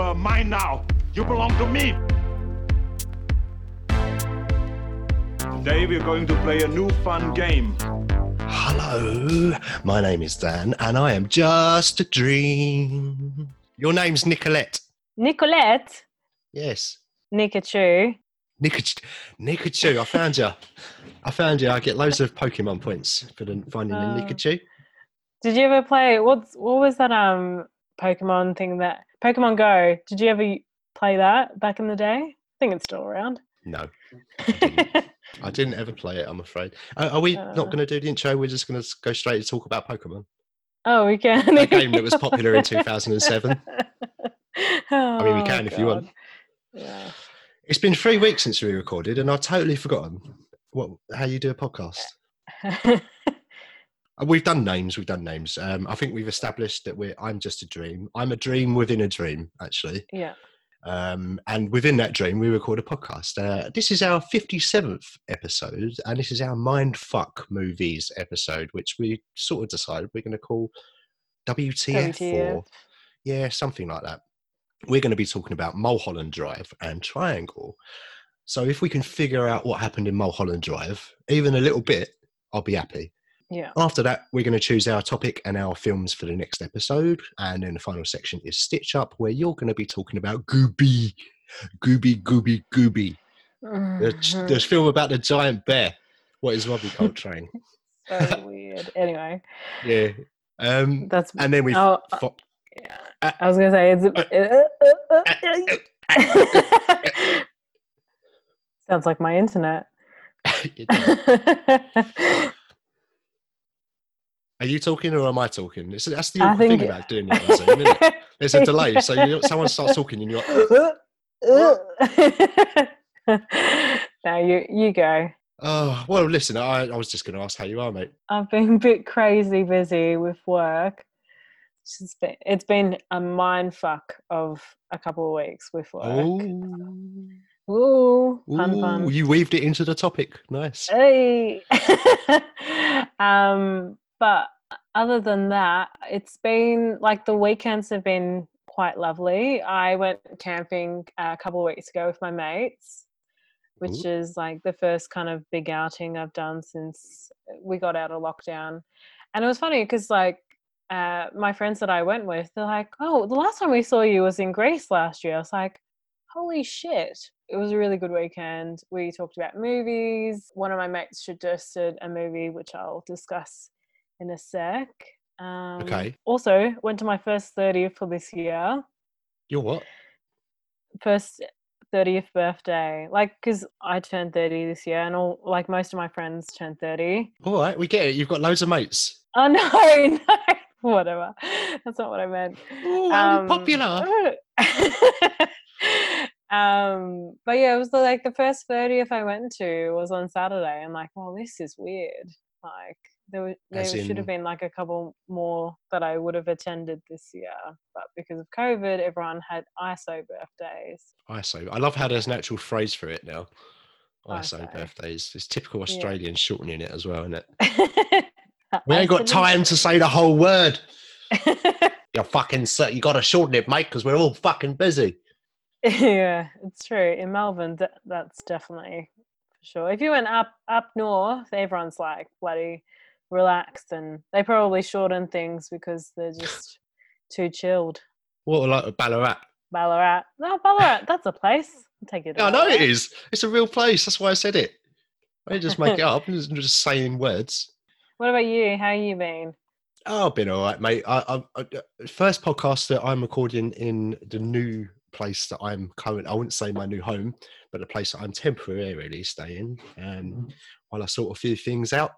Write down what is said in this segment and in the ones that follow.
are mine now. You belong to me. Today we're going to play a new fun game. Hello, my name is Dan, and I am just a dream. Your name's Nicolette. Nicolette, Yes, Nikachu. Nikachu. Nikachu, I found you. I found you. I get loads of Pokemon points for the, finding Oh. the Nikachu. Did you ever play what's what was that um Pokemon thing that Pokemon Go? Did you ever play that back in the day? I think it's still around. No, didn't. I didn't ever play it. I'm afraid. Uh, are we Uh. not going to do the intro? We're just going to go straight to talk about Pokemon, oh, we can. a game that was popular in 2007. I mean, we can if you want. Yeah. It's been three weeks since we recorded, and I've totally forgotten what how you do a podcast. Uh, We've done names. We've done names. Um, I think we've established that we're. I'm just a dream. I'm a dream within a dream, actually. yeah. Um, and within that dream, we record a podcast. Uh, this is our 57th episode, and this is our mind fuck movies episode, which we sort of decided we're going to call WTF, WTF. or yeah, something like that. We're going to be talking about Mulholland Drive and Triangle. So if we can figure out what happened in Mulholland Drive, even a little bit, I'll be happy. Yeah. After that, we're going to choose our topic and our films for the next episode. And then the final section is Stitch Up, where you're going to be talking about Gooby, Gooby, Gooby, Gooby. The, Mhm. the film about the giant bear. What is Robbie Coltrane? so weird. Anyway, yeah. Um, that's and then we. Oh, uh, fo- yeah. Uh, I was gonna say it's. Sounds like my internet. Are you talking or am I talking? It's, that's the awkward thing about doing it on Zoom, isn't it? There's a delay. So you, someone starts talking and you're like, now you you go. oh, well, listen, I, I was just going to ask how you are, mate. I've been a bit crazy busy with work. It's been, it's been a mind fuck of a couple of weeks with work. Oh. Ooh, pun Ooh, pun. you weaved it into the topic. Nice. Hey. um, but other than that, it's been like the weekends have been quite lovely. I went camping a couple of weeks ago with my mates, which Ooh. is like the first kind of big outing I've done since we got out of lockdown. And it was funny because like uh, my friends that I went with, they're like, "Oh, the last time we saw you was in Greece last year." I was like, "Holy shit!" It was a really good weekend. We talked about movies. One of my mates suggested a movie, which I'll discuss in a sec. Um, Okay. Also, went to my first 30th for this year. You're what? First 30th birthday. Like, because I turned 30 this year, and all like most of my friends turned 30. All right, we get it. You've got loads of mates. Oh no, no, whatever. That's not what I meant. Oh, I'm popular. um, but yeah, it was the, like the first 30th I went to was on Saturday. I'm like, well, this is weird. Like there, were, there As should in- have been like a couple more that I would have attended this year, but because of COVID, everyone had ISO birthdays. ISO. I love how there's an actual phrase for it now. ISO ISO. birthdays. It's typical Yeah. Australian shortening it as well, isn't it? We ain't got time to say the whole word. time. You fucking s- you got to shorten it, mate, because we're all fucking busy. yeah, it's true. In Melbourne, th- that's definitely for sure. If you went up up north, everyone's like bloody relaxed, and they probably shorten things because they're just too chilled. What like Ballarat? Ballarat, no Ballarat, that's a place. I'll take it. Yeah, I know it is. It's a real place. That's why I said it. I didn't just make it up. I'm just, just saying words. What about you? How you been? Oh, I've been all right, mate. I, I, I, first podcast that I'm recording in the new place that I'm current. I wouldn't say my new home, but the place that I'm temporarily staying um, while I sort a few things out.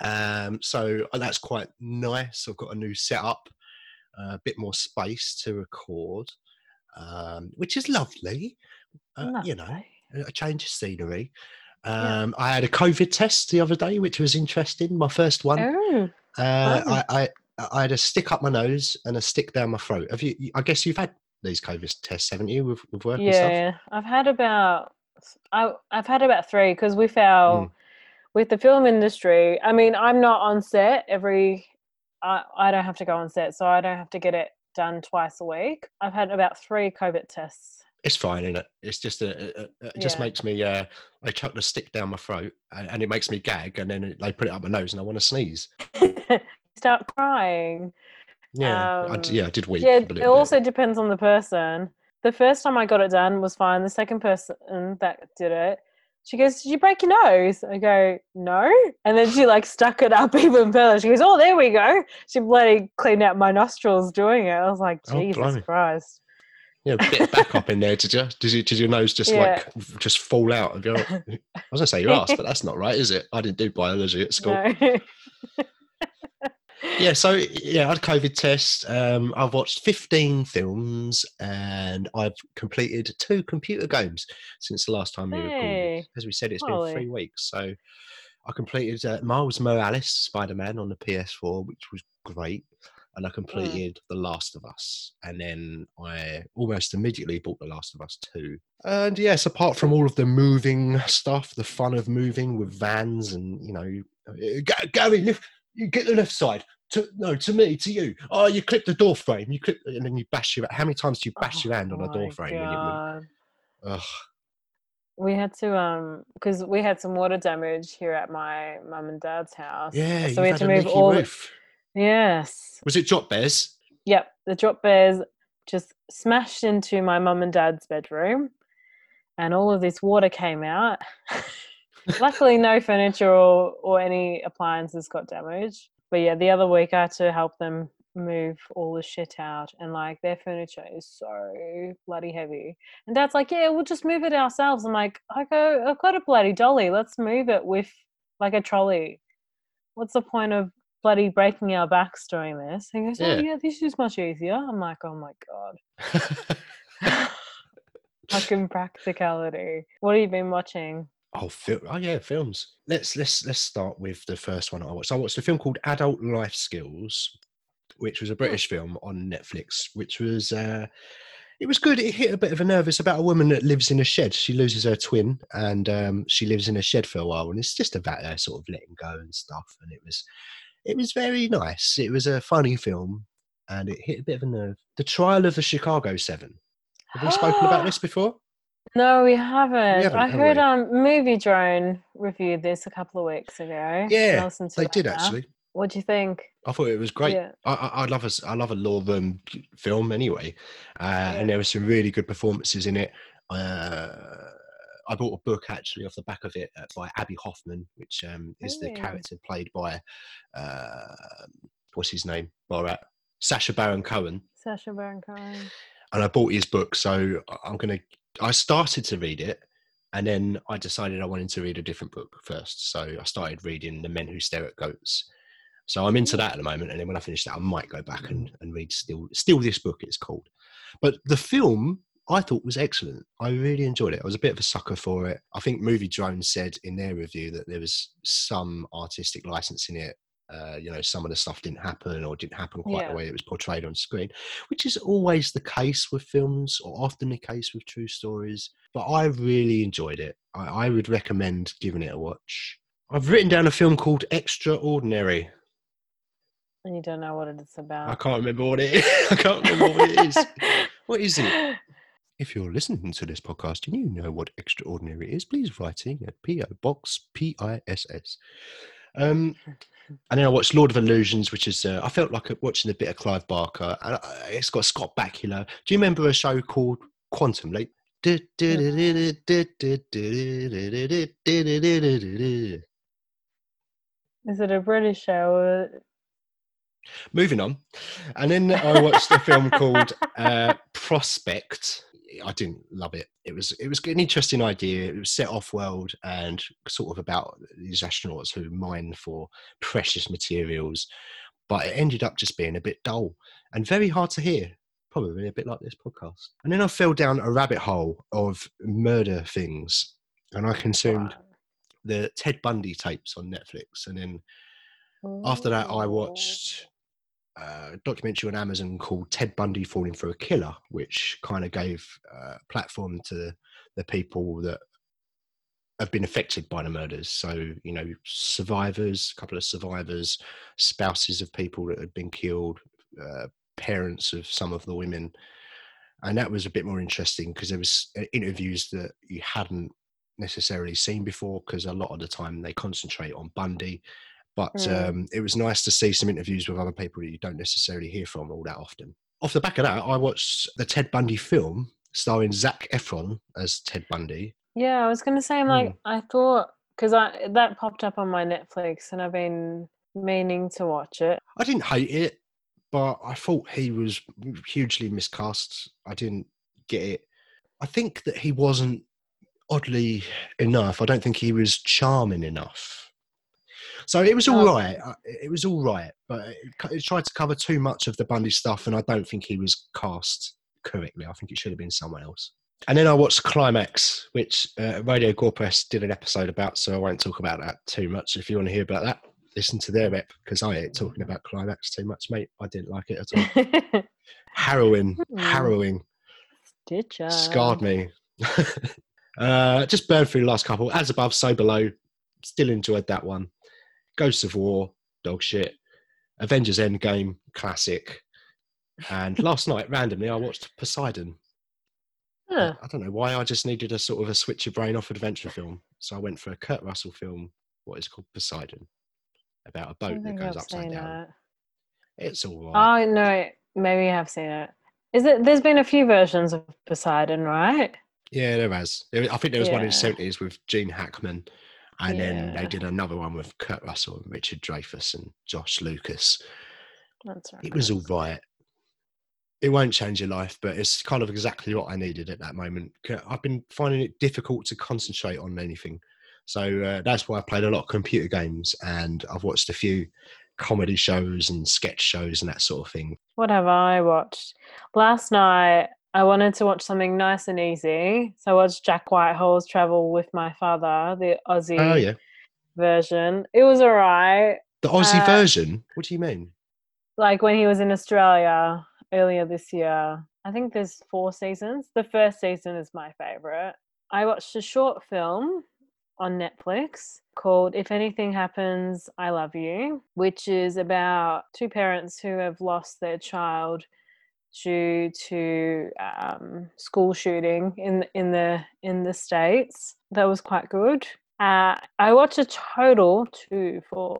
Um, so uh, that's quite nice. I've got a new setup, uh, a bit more space to record, um, which is lovely. Uh, you know, a change of scenery. Yeah. Um, I had a COVID test the other day, which was interesting. My first one. Oh, Uh. I, I I had a stick up my nose and a stick down my throat. Have you? I guess you've had these COVID tests, haven't you, with, with work and stuff? yeah. I've had about I I've had about three because with our Mm. With the film industry. I mean, I'm not on set every. I I don't have to go on set, so I don't have to get it done twice a week. I've had about three COVID tests. It's fine, isn't it? It's just a, a- a- it just Yeah. makes me. Uh, they chuck the stick down my throat, and, and it makes me gag, and then it, they put it up my nose, and I want to sneeze. Start crying. Yeah, I Um, yeah, I did weep. Yeah, it bit. also depends on the person. The first time I got it done was fine. The second person that did it, she goes, "Did you break your nose?" I go, "No," and then she like stuck it up even further. She goes, "Oh, there we go." She bloody cleaned out my nostrils doing it. I was like, Oh, "Jesus blimey. Christ!" Yeah, bit back up in there. Did you? Did, you, did your nose just Yeah. like just fall out of your? I was gonna say your ass, but that's not right, is it? I didn't do biology at school. No. Yeah, so yeah, I had a COVID test. Um, I've watched 15 films and I've completed two computer games since the last time we recorded. As we said, it's Holly. been three weeks. So I completed uh, Miles Morales Spider Man on the PS4, which was great. And Mm. I completed The Last of Us. And then I almost immediately bought The Last of Us 2. And yes, apart from all of the moving stuff, the fun of moving with vans and, you know, uh, Gary, lift, you get the left side. To, no, to me, to you. Oh, you clip the door frame. You clip, and then you bash your. How many times do you bash Oh your hand on a door frame? When you move? God. Ugh. We had to um because we had some water damage here at my mum and dad's house. Yeah, so we you've had to move all. the- roof. Yes. Was it drop bears? Yep. The drop bears just smashed into my mum and dad's bedroom, and all of this water came out. Luckily, no furniture or, or any appliances got damaged. But yeah, the other week I had to help them move all the shit out, and like their furniture is so bloody heavy. And Dad's like, "Yeah, we'll just move it ourselves." I'm like, "I go, I've got a bloody dolly. Let's move it with like a trolley. What's the point of bloody breaking our backs doing this?" He goes, oh, Yeah. "Oh yeah, this is much easier." I'm like, "Oh my god." Fucking practicality. What have you been watching? Oh, fil- oh yeah, films. Let's let's let's start with the first one I watched. I watched a film called Adult Life Skills, which was a British film on Netflix, which was uh, it was good. It hit a bit of a nerve. It's about a woman that lives in a shed. She loses her twin, and um, she lives in a shed for a while. And it's just about her sort of letting go and stuff. And it was it was very nice. It was a funny film, and it hit a bit of a nerve. The Trial of the Chicago Seven. Have we spoken about this before? No, we haven't. haven't, I heard we? um Movie Drone reviewed this a couple of weeks ago. Yeah, They did actually. What do you think? I thought it was great. Yeah. I, I, I love a, I love a law room film anyway, uh, and there were some really good performances in it. Uh, I bought a book actually off the back of it uh, by Abbie Hoffman, which um, is the character played by uh, what's his name, Borat, Sacha Baron Cohen, Sacha Baron Cohen. and I bought his book. So I'm gonna. I started to read it, and then I decided I wanted to read a different book first. So I started reading The Men Who Stare at Goats. So I'm into that at the moment, and then when I finish that, I might go back and, and read still still this book. It's called, but the film I thought was excellent. I really enjoyed it. I was a bit of a sucker for it. I think Movie Drone said in their review that there was some artistic license in it. Uh, you know, some of the stuff didn't happen or didn't happen quite Yeah. the way it was portrayed on screen, which is always the case with films or often the case with true stories. But I really enjoyed it. I, I would recommend giving it a watch. I've written down a film called Extraordinary. And you don't know what it's about I can't remember what it is. I can't remember what it is. What is it? If you're listening to this podcast and you know what extraordinary is, please write in at PO Box P I S S. Um, and then I watched Lord of Illusions, which is uh, I felt like watching a bit of Clive Barker, and uh, it's got Scott Bakula. Do you remember a show called Quantum Leap? Is it a British show? Moving on, and then I watched a film called uh, Prospect. I didn't love it. It was it was an interesting idea. It was set off world and sort of about these astronauts who mine for precious materials, but it ended up just being a bit dull and very hard to hear. Probably a bit like this podcast. And then I fell down a rabbit hole of murder things, and I consumed the Ted Bundy tapes on Netflix, and then after that, I oh. watched a documentary on Amazon called Ted Bundy Falling for a Killer, which kind of gave uh, platform to the people that have been affected by the murders. So, you know, survivors, a couple of survivors, spouses of people that had been killed, uh, parents of some of the women, and that was a bit more interesting because there was uh, interviews that you hadn't necessarily seen before because a lot of the time they concentrate on Bundy. But Mm. um, it was nice to see some interviews with other people that you don't necessarily hear from all that often. Off the back of that, I watched the Ted Bundy film starring Zac Efron as Ted Bundy. Yeah, I was gonna say, I'm Hmm. like, I thought because I that popped up on my Netflix, and I've been meaning to watch it. I didn't hate it, but I thought he was hugely miscast. I didn't get it. I think that he wasn't oddly enough. I don't think he was charming enough. So it was all Oh. right. Uh, It was all right, but it, it tried to cover too much of the Bundy stuff, and I don't think he was cast correctly. I think it should have been someone else. And then I watched Climax, which uh, Radio Gore Press did an episode about, so I won't talk about that too much. If you want to hear about that, listen to their ep because I ain't talking about Climax too much, mate. I didn't like it at all. Harrowing, Mm. harrowing, Did ya? scarred me. uh, just burned through the last couple. As above, so below. Still enjoyed that one. Ghosts of War, dog shit. Avengers Endgame, classic. And last night, randomly, I watched Poseidon. Huh. I don't know why. I just needed a sort of a switch your brain off adventure film. So I went for a Kurt Russell film, what is called Poseidon, about a boat that goes I've upside down. it. It's all right. Oh no, maybe I have seen it. Is it? There's been a few versions of Poseidon, right? yeah, there has. I think there was one in the seventies with Gene Hackman, and then they did another one with Kurt Russell and Richard Dreyfuss and Josh Lucas. That's right. It was all right. It won't change your life, but it's kind of exactly what I needed at that moment. I've been finding it difficult to concentrate on anything. So uh, that's why I played a lot of computer games and I've watched a few comedy shows and sketch shows and that sort of thing. What have I watched? Last night, I wanted to watch something nice and easy. So I watched Jack Whitehall's Travel with My Father, the Aussie Oh, yeah. version. It was all right. The Aussie Uh, version? What do you mean? Like when he was in Australia earlier this year. I think there's four seasons. The first season is my favorite. I watched a short film on Netflix called If Anything Happens, I Love You, which is about two parents who have lost their child due to um, school shooting in in the in the states. That was quite good. Uh, I watched a total two, four,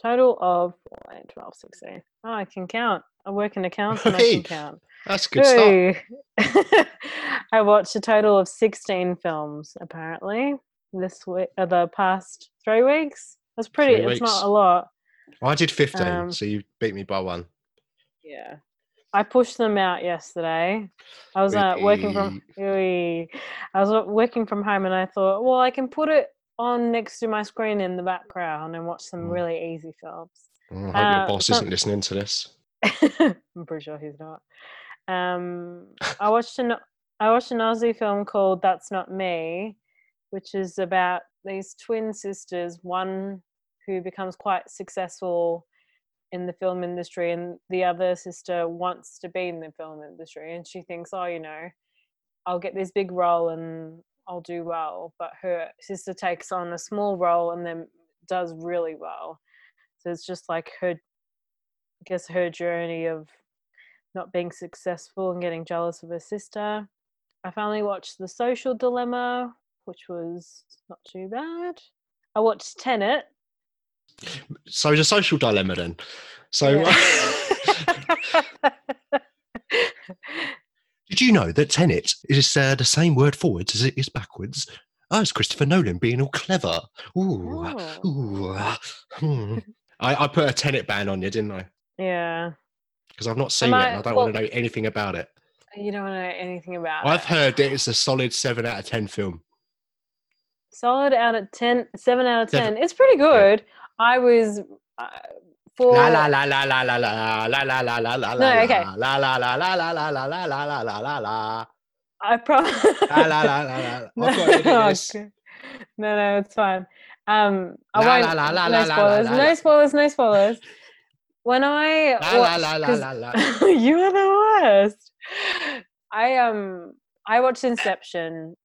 total of four, eight, 12, 16. Oh, I can count. I work in accounts and I can count. That's good. Hey. I watched a total of 16 films apparently this week, uh, the past three weeks. That's pretty, Three it's weeks. not a lot. I did 15, Um, so you beat me by one. Yeah. I pushed them out yesterday. I was uh, working from I was uh, working from home and I thought, well, I can put it on next to my screen in the background and watch some Mm. really easy films. Oh, I hope uh, your boss isn't listening to this. I'm pretty sure he's not. Um, I watched an I watched an Aussie film called That's Not Me, which is about these twin sisters, one who becomes quite successful in the film industry, and the other sister wants to be in the film industry, and she thinks, oh, you know, I'll get this big role and I'll do well, but her sister takes on a small role and then does really well. So it's just like her I guess her journey of not being successful and getting jealous of her sister. I finally watched The Social Dilemma, which was not too bad. I watched Tenet. So the social dilemma then. So Yeah. did you know that tenet is uh, the same word forwards as it is backwards? Oh, it's Christopher Nolan being all clever. Ooh, Oh. ooh. hmm. I, I put a tenet ban on you, didn't I? yeah, Because I've not seen it I- and I don't well- want to know anything about it. you don't want to know anything about I've it. heard that it's a solid seven out of ten film. Solid out of 10, 7 out of 10. Seven. It's pretty good. I was uh, for La la la la la la la la la la la la No, la okay. la la la la la la la la la la la la la I probably la la la la la. I've got it in this. No, no, it's fine. Um, I La, won't. la, la, la, no la, spoilers. la, la. no spoilers. No spoilers. When I La la watched- la la la la. you are the worst. I um I watched Inception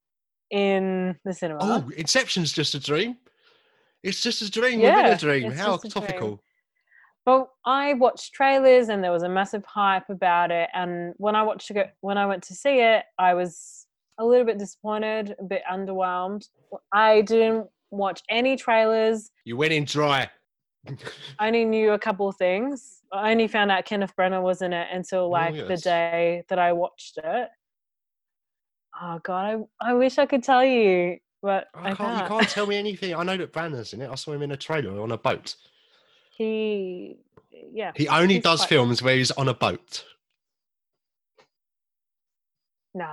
in the cinema. Oh, Inception's just a dream. It's just a dream Yeah, within a dream. How just a dream. topical. But I watched trailers and there was a massive hype about it. And when I watched it, when I went to see it, I was a little bit disappointed, a bit underwhelmed. I didn't watch any trailers. You went in dry. I only knew a couple of things. I only found out Kenneth Branagh was in it until oh, like the Oh, yes. day that I watched it. Oh god, I, I wish I could tell you, but oh, I, I can't, you can't tell me anything. I know that Brandon's in it. I saw him in a trailer on a boat. He, yeah, He only does quite- films where he's on a boat. no.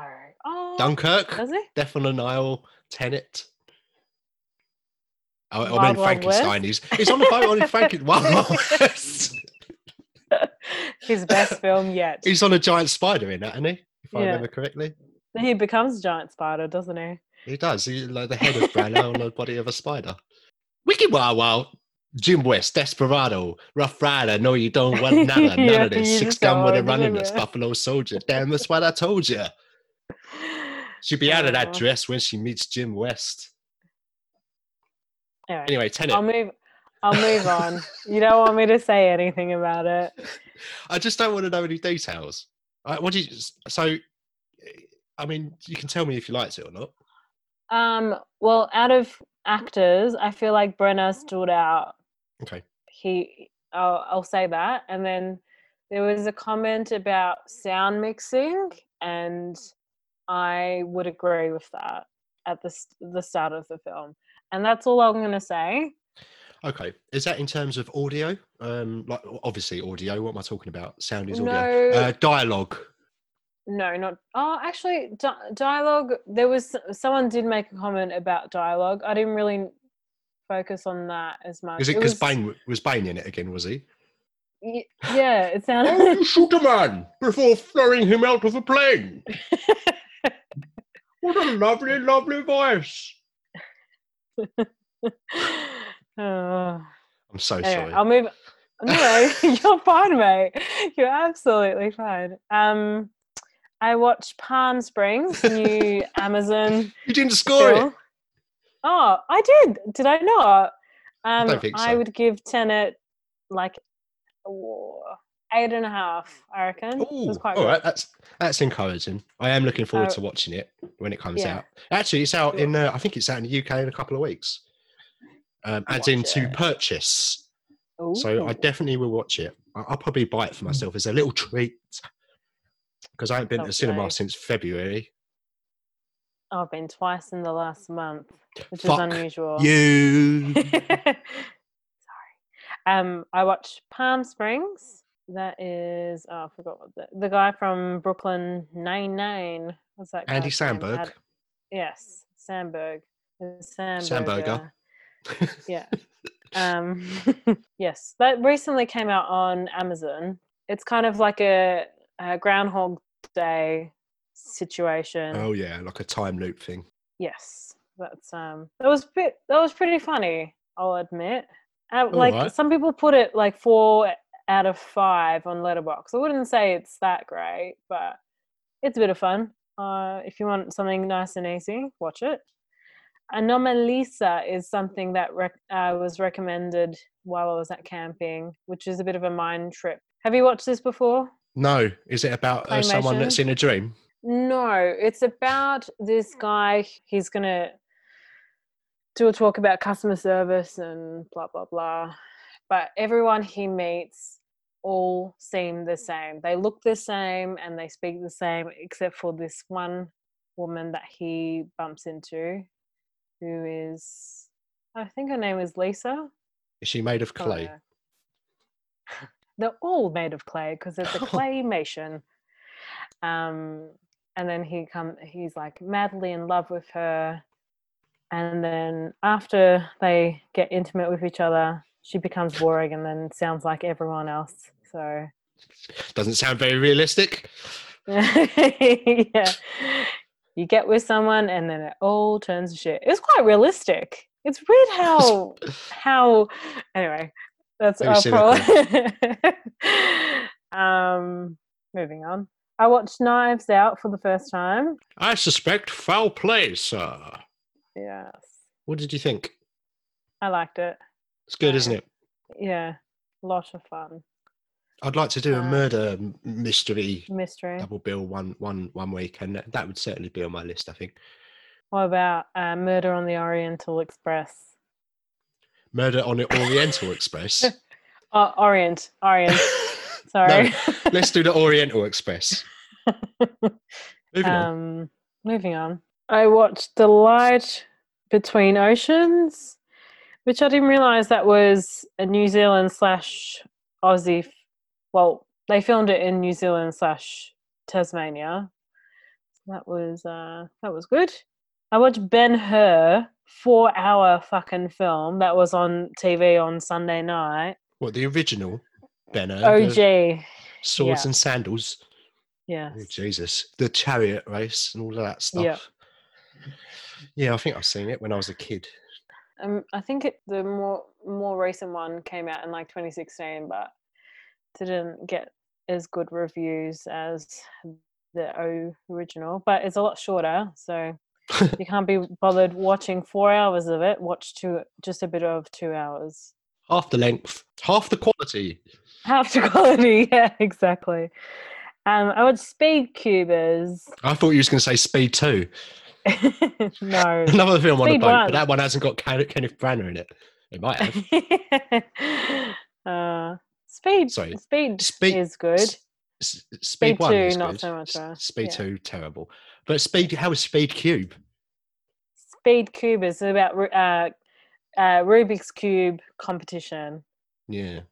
Oh, Dunkirk, does he? Death on the Nile, Tenet. Oh, I mean Frankenstein. He's, he's on the boat on Frankenstein. Wild. His best film yet. He's on a giant spider in that, isn't he? If I remember correctly. He becomes a giant spider, doesn't he? He does. He's like the head of Branagh on the body of a spider. Wicked Wild Wild. Jim West, Desperado, Rough Rider. No, you don't want none of, none Yeah, of this. Six gun with a running this. Buffalo Soldier. Damn, that's what I told you. She'll be out of that Oh. dress when she meets Jim West. Anyway, Anyway, Tenet. I'll move. I'll move on. You don't want me to say anything about it. I just don't want to know any details. Uh, what do you? So, I mean, you can tell me if you liked it or not. Um. Well, out of actors, I feel like Branagh stood out. Okay. He. I'll, I'll say that, and then there was a comment about sound mixing, and I would agree with that at the the start of the film, and that's all I'm going to say. Okay. Is that in terms of audio? Um, like obviously audio. What am I talking about? Sound is audio. No. Uh, dialogue. No, not. Oh, actually, di- dialogue. There was someone did make a comment about dialogue. I didn't really focus on that as much. Is it because Bane was Bane in it again? Was he? y- Yeah, it sounded. Oh, you shoot a man before throwing him out of a plane. What a lovely, lovely voice. oh. I'm so Anyway, sorry. I'll move. No, you're fine, mate. You're absolutely fine. Um, I watched Palm Springs, new Amazon you didn't score it. Oh, I did. Did I not? Um, don't think I would give Tenet like oh, eight and a half. I reckon. Oh, quite all good. right. That's that's encouraging. I am looking forward Uh, to watching it when it comes yeah. out. Actually, it's out in. Uh, I think it's out in the UK in a couple of weeks. Um, as in to it. purchase. So I definitely will watch it. I'll probably buy it for myself as a little treat because I haven't been to the cinema since February. I've been twice in the last month, which Fuck is unusual. You. Sorry. Um, I watched Palm Springs. That is, oh, I forgot what the, the guy from Brooklyn Nine Nine. What's that? Andy? Samberg. Ad- yes, Samberg. The Sandburger. Sandburger. Yeah. Um, yes, that recently came out on Amazon. It's kind of like a, a Groundhog Day situation. oh yeah, like a time loop thing. Yes, that's um that was bit that was pretty funny. I'll admit. Uh, like right. some people put it like four out of five on Letterboxd. I wouldn't say it's that great, but it's a bit of fun. Uh, if you want something nice and easy, watch it. Anomalisa is something that rec- uh, was recommended while I was at camping, which is a bit of a mind trip. Have you watched this before? No, is it about uh, someone that's in a dream? No, it's about this guy. He's gonna do a talk about customer service and blah blah blah. But everyone he meets all seem the same. They look the same and they speak the same, except for this one woman that he bumps into, who is I think her name is Lisa. Is she made of Oh, clay? They're all made of clay because it's a claymation. Um, and then he come, he's like madly in love with her, and then after they get intimate with each other, she becomes boring and then sounds like everyone else. So Doesn't sound very realistic. yeah, you get with someone and then it all turns to shit. It's quite realistic. It's weird how how anyway. That's probably um moving on. I watched Knives Out for the first time. I suspect foul play, sir. Yes, What did you think? I liked it. It's good, isn't it? Yeah, lot of fun. I'd like to do a Uh, murder mystery Mystery. double bill one one one week, and that- that would certainly be on my list. I think What about uh, Murder on the Oriental Express? Murder on the Oriental Express. Oh, Orient. Orient. Sorry. Let's do the Oriental Express. Moving on. um, moving on. I watched The Light Between Oceans, which I didn't realize that was a New Zealand slash Aussie. f- Well, they filmed it in New Zealand slash Tasmania. That was uh, that was good. I watched Ben Hur, four hour fucking film that was on TV on Sunday night. What the original Ben Hur? OG, swords yeah. and sandals. Yeah. Oh, Jesus, the chariot race and all of that stuff. Yeah. Yeah, I think I've seen it when I was a kid. Um, I think it, the more more recent one came out in like 2016, but didn't get as good reviews as the original. But it's a lot shorter, so you can't be bothered watching four hours of it. Watch two, just a bit of two hours. Half the length, half the quality. Half the quality, yeah, exactly. Um, I watched Speed Cubers. I thought you was going to say Speed Two, no, another film on a boat, one. but that one hasn't got Kenneth Branagh in it. It might have. uh, speed. Sorry, Speed, Speed- is good. S- Speed, Speed One two, not good. so much, S- Speed yeah. Two, terrible. But Speed, how is Speed Cube? Speed Cube is about uh, uh, Rubik's Cube competition. Yeah, It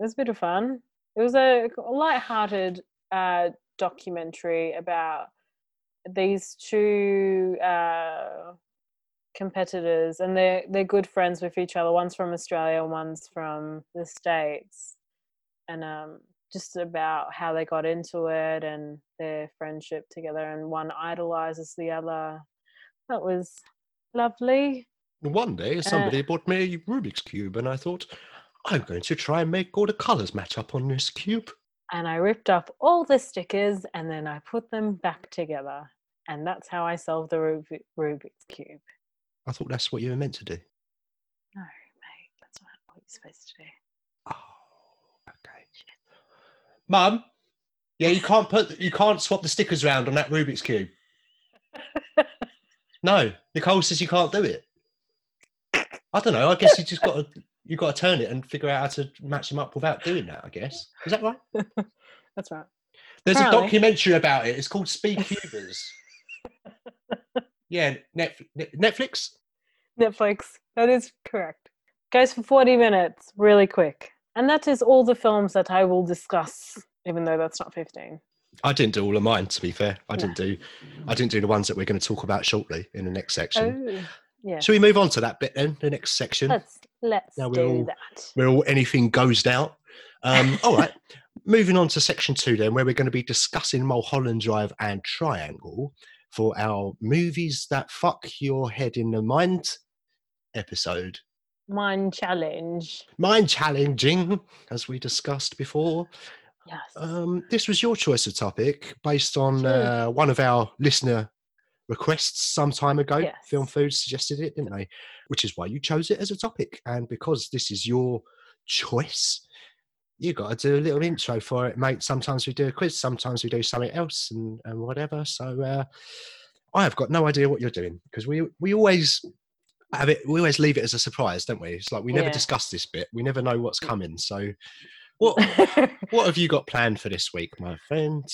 was a bit of fun. It was a light-hearted uh, documentary about these two uh, competitors, and they're they're good friends with each other. One's from Australia, one's from the States, and um, just about how they got into it and their friendship together. And one idolizes the other. That was lovely. one day Uh, somebody bought me a Rubik's cube, and I thought, I'm going to try and make all the colors match up on this cube. and I ripped up all the stickers and then I put them back together. And that's how I solved the Rubi- Rubik's Cube. I thought that's what you were meant to do. No, mate, that's not what you're supposed to do. Oh, okay. Mum, yeah, you can't put you can't swap the stickers around on that Rubik's cube. No, Nicole says you can't do it. I don't know. I guess you just got to you got to turn it and figure out how to match them up without doing that. I guess is that right? That's right. There's a documentary about it. It's called Speed Cubers. yeah, Netf- Netflix. Netflix. That is correct. Goes for 40 minutes, really quick. And that is all the films that I will discuss, even though that's not 15. I didn't do all of mine. To be fair, I No. didn't do I didn't do the ones that we're going to talk about shortly in the next section. Oh, yeah. Shall we move on to that bit then? The next section. Let's let's Now we're do all- that. where all anything goes out. Um, all right, moving on to section two, then, where we're going to be discussing Mulholland Drive and Triangle for our movies that fuck your head in the mind episode. Mind challenge. Mind challenging, as we discussed before. Yes. Um, this was your choice of topic based on uh, one of our listener requests some time ago. Film Food suggested it, didn't they? Which is why you chose it as a topic. And because this is your choice, you got to do a little intro for it, mate. Sometimes we do a quiz, sometimes we do something else, and, and whatever. So uh, I have got no idea what you're doing because we we always have it. We always leave it as a surprise, don't we? It's like we never Yeah. discuss this bit. We never know what's coming. Mm. So what what have you got planned for this week, my friend?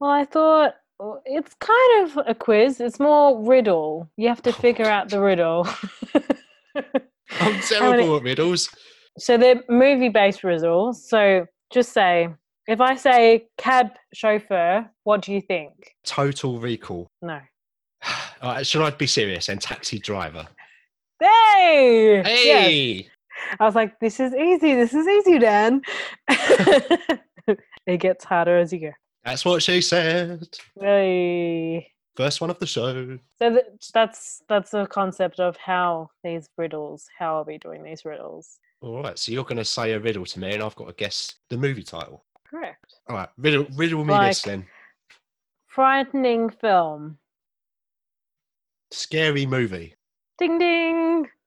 Well, I thought oh, it's kind of a quiz. It's more riddle. You have to Oh, figure out the riddle. I'm terrible at riddles. So they're movie-based riddles. So just say, if I say cab chauffeur, what do you think? Total recall. No. All right, should I be serious and taxi driver? Hey! Yes. Hey, I was like, this is easy. This is easy, Dan. it gets harder as you go. that's what she said. Hey. First one of the show. So th- that's that's the concept of how these riddles, how are we doing these riddles? All right, so you're going to say a riddle to me, and I've got to guess the movie title. Correct. All right, riddle, riddle me this then. Frightening film. Scary movie. Ding ding.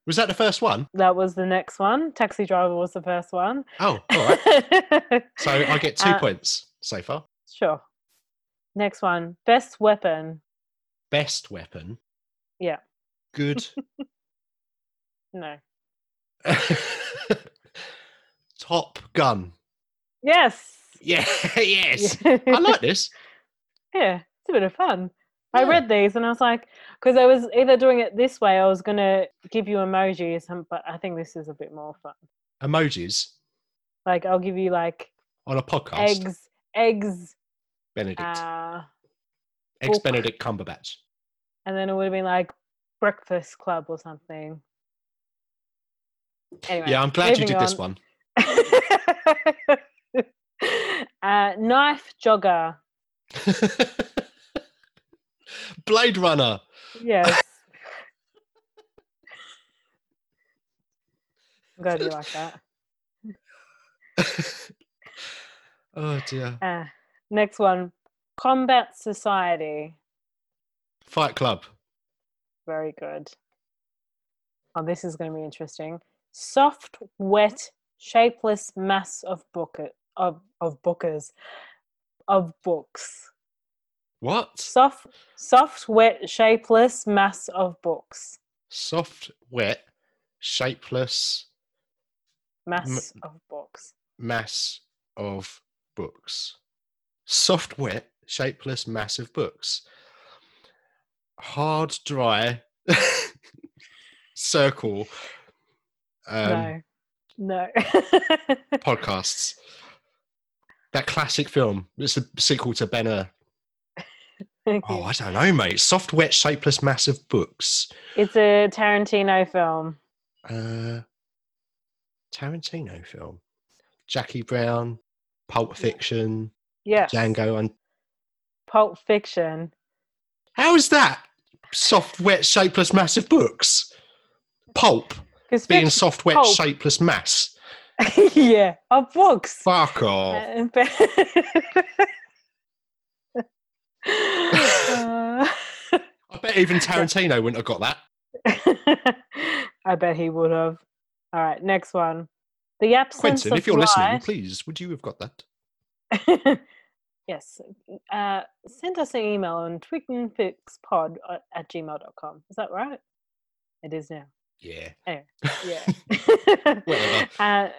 Was that the first one? That was the next one. Taxi driver was the first one. Oh, all right. So I get two Uh, points so far. Sure. Next one. Best weapon. Best weapon. Yeah. Good. No. Top gun. Yes. Yeah, yes. Yeah. I like this. Yeah, it's a bit of fun. I read these and I was like, because I was either doing it this way, I was gonna give you emojis, but I think this is a bit more fun. Emojis Like I'll give you like on a podcast. eggs, eggs, Benedict. uh, Eggs. Benedict Cumberbatch. and then it would have been like Breakfast Club or something. Anyway, Yeah, I'm glad you did this one. uh, knife jogger. Blade Runner. Yes. I'm glad you like that. oh dear. Uh, next one, combat society. Fight Club. Very good. Oh, this is going to be interesting. Soft, wet, shapeless mass of book of of bookers of books. What? Soft, soft, wet, shapeless mass of books. Soft, wet, shapeless Mass of books. mass of books. Soft, wet, shapeless mass of books. Hard, dry, circle. Um, no, no. podcasts. That classic film. It's a sequel to Ben Oh, I don't know, mate. Soft, wet, shapeless, massive books. it's a Tarantino film. Uh, Tarantino film. Jackie Brown, Pulp Fiction, Yeah. Django. And Pulp Fiction. how is that? Soft, wet, shapeless, massive books. Pulp being soft, wet, pulp. shapeless mass. yeah, of books. Fuck off. Uh, I bet even Tarantino wouldn't have got that. I bet he would have. All right, next one. The absence Quentin, of if you're listening, please, would you have got that? yes. Uh, send us an email on twigandfixpod at, gmail.com. Is that right? It is now. Yeah. Yeah. Whatever. uh,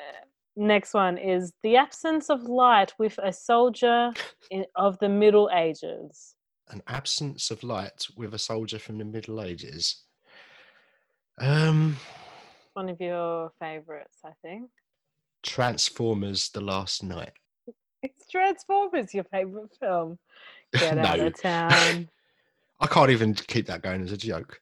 next one is the absence of light with a soldier in, of the Middle Ages. An absence of light with a soldier from the Middle Ages. Um, One of your favorites, I think. Transformers: The Last Night. It's Transformers, your favorite film. Get out of town. I can't even keep that going as a joke.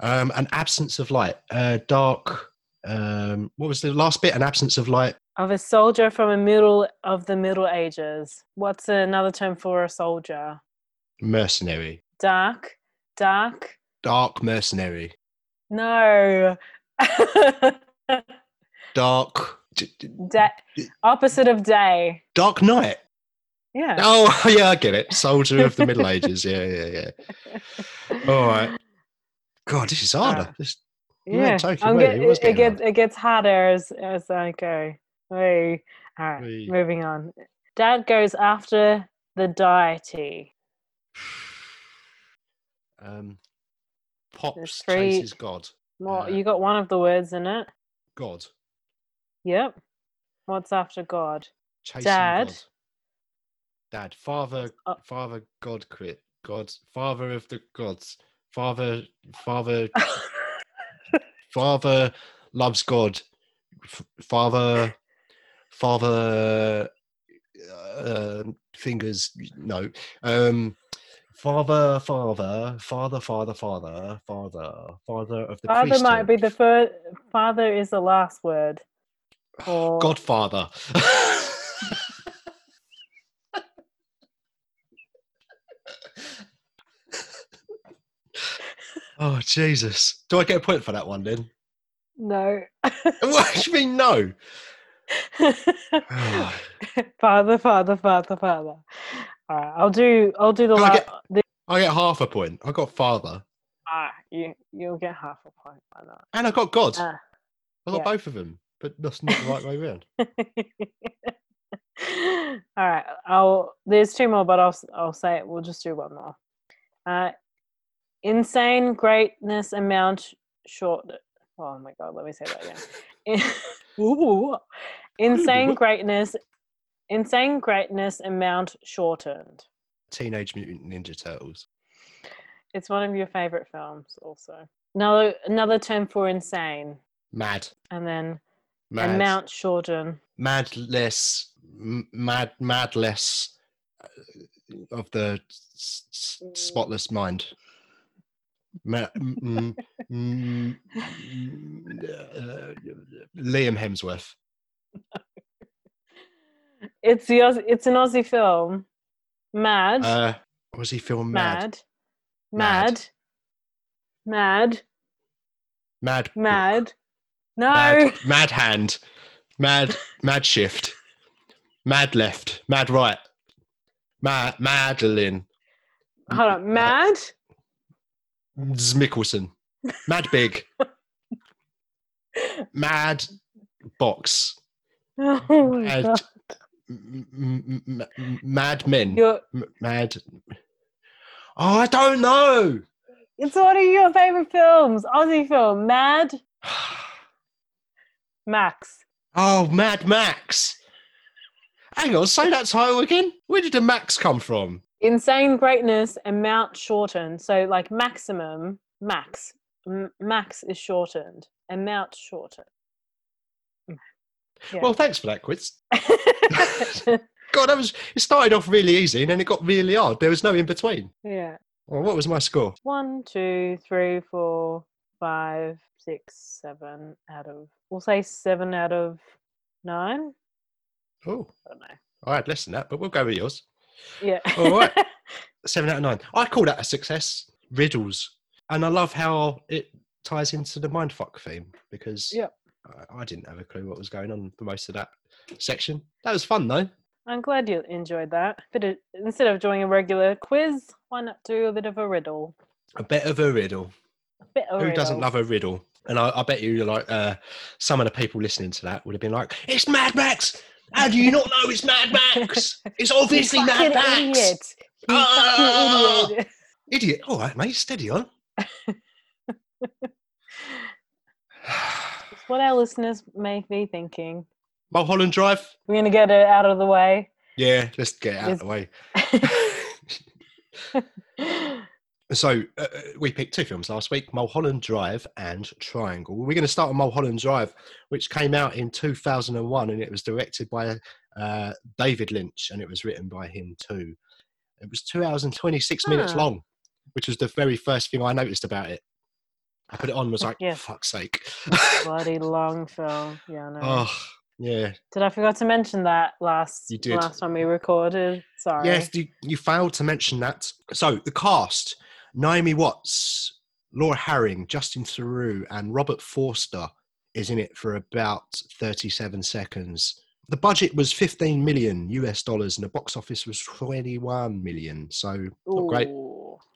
Um, an absence of light. Uh, dark. Um, what was the last bit? An absence of light. of a soldier from a middle of the Middle Ages. What's another term for a soldier? Mercenary. Dark, dark. Dark mercenary. No. Dark. Da- opposite of day. Dark Knight. Yeah. Oh, yeah, I get it. Soldier of the Middle Ages. Yeah, yeah, yeah. All right. God, this is harder. Ah. This, yeah. I'm It it, gets it gets harder as as I go. Hey. All right. Hey. Moving on. Dad goes after the deity. um, Pops three- chases God. Well, Uh, you got one of the words in it. God. Yep. What's after God? Chasing Dad. God. Dad. Father. Uh, Father. God. Crit. God. Father of the gods. Father. Father. Father loves God. Father. Father. Uh, fingers. No. Um. Father, father, father, father, father, father, father of the Father might be the first. Father is the last word. Or Godfather. oh Jesus! Do I get a point for that one then? no. What do you mean no? Father, father, father, father. All right, I'll do. I'll do the I last. get- I get half a point. I got father. Ah, you you'll get half a point. Why not? And I got God. Ah. I got yeah. both of them, but that's not the right way around. All right, I'll. There's two more, but I'll I'll say it. We'll just do one more. Uh, insane greatness amount short. Oh my god, let me say that again. Ooh. Insane greatness, insane greatness amount shortened. Teenage Mutant Ninja Turtles. It's one of your favorite films, also. Another another term for insane, Mad. and then Mad. amount shortened. mad less m- mad mad less uh, of the s- s- spotless mind mm, mm, mm, uh, liam hemsworth. It's the it's an Aussie film. Mad, uh he film mad? Mad, mad, mad, mad mad. No, mad, mad hand. Mad mad shift. Mad left. Mad right. Mad madeline. Hold on. Mad, Mickelson. Mad Big. Mad Box. oh my Mad, god, m- m- Mad Men. You're, Mad. Oh, I don't know. it's one of your favorite films. Aussie film. Mad Max. Oh, Mad Max. Hang on, say that title again. Where did the Max come from? Insane greatness amount shortened. So like maximum max. M- max is shortened. Amount shortened. Yeah. Well, thanks for that quiz. God, that was. It started off really easy and then it got really hard. There was no in between. yeah. Well, what was my score? One, two, three, four, five, six, seven out of we'll say seven out of nine. Oh, I don't know. I had less than that, but we'll go with yours. Yeah. All right. seven out of nine. I call that a success. Riddles, and I love how it ties into the mindfuck theme because Yep. I, I didn't have a clue what was going on for most of that section. That was fun though. I'm glad you enjoyed that. Bit of, instead of doing a regular quiz, why not do a bit of a riddle? A bit of a riddle. A bit Who doesn't love a riddle? And I, I bet you, like, uh, some of the people listening to that would have been like, "It's Mad Max. How do you not know it's Mad Max? It's obviously Mad Max." idiot! You ah! fucking idiot! Idiot. All right, mate. Steady on. What our listeners may be thinking. Mulholland Drive. We're gonna get it out of the way. Yeah, let's get it out of the way. So uh, we picked two films last week: Mulholland Drive and Triangle. We're going to start on Mulholland Drive, which came out in 2001, and it was directed by uh, David Lynch, and it was written by him too. It was two hours and 26 minutes long, which was the very first thing I noticed about it. I put it on, was like, Yeah. "Fuck's sake!" Bloody long film. Yeah, No. oh, yeah. Did I forgot to mention that last You did. last time we recorded? Sorry. Yes, you, you failed to mention that. So the cast: Naomi Watts, Laura Harring, Justin Theroux, and Robert Forster is in it for about 37 seconds. The budget was 15 million US dollars, and the box office was 21 million. So not great.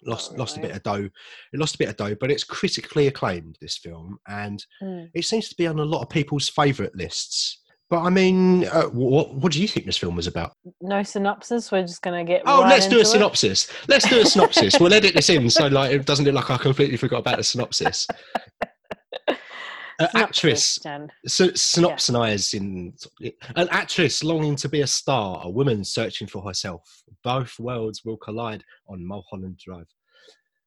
Lost not lost a bit of dough. It lost a bit of dough, but it's critically acclaimed. This film, and Mm. it seems to be on a lot of people's favourite lists. But I mean, uh, what what do you think this film was about? No synopsis. We're just gonna get. Oh, right let's do a it. synopsis. Let's do a synopsis. we'll edit this in so like it doesn't look like I completely forgot about the synopsis. An Synopsis, actress Jen. so, synopsising an actress longing to be a star, a woman searching for herself. Both worlds will collide on Mulholland Drive.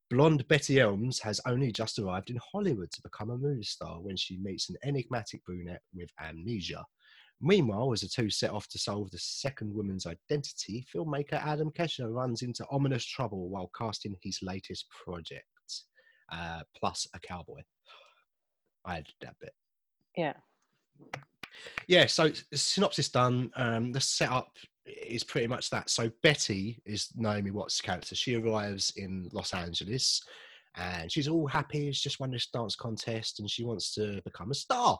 Blonde Betty Elms has only just arrived in Hollywood to become a movie star when she meets an enigmatic brunette with amnesia. Meanwhile, as the two set off to solve the second woman's identity, filmmaker Adam Kesher runs into ominous trouble while casting his latest project, uh, plus a cowboy. I had that bit. Yeah. Yeah, so synopsis done. Um, the setup is pretty much that. So Betty is Naomi Watts' character. She arrives in Los Angeles and she's all happy. She's just won this dance contest and she wants to become a star.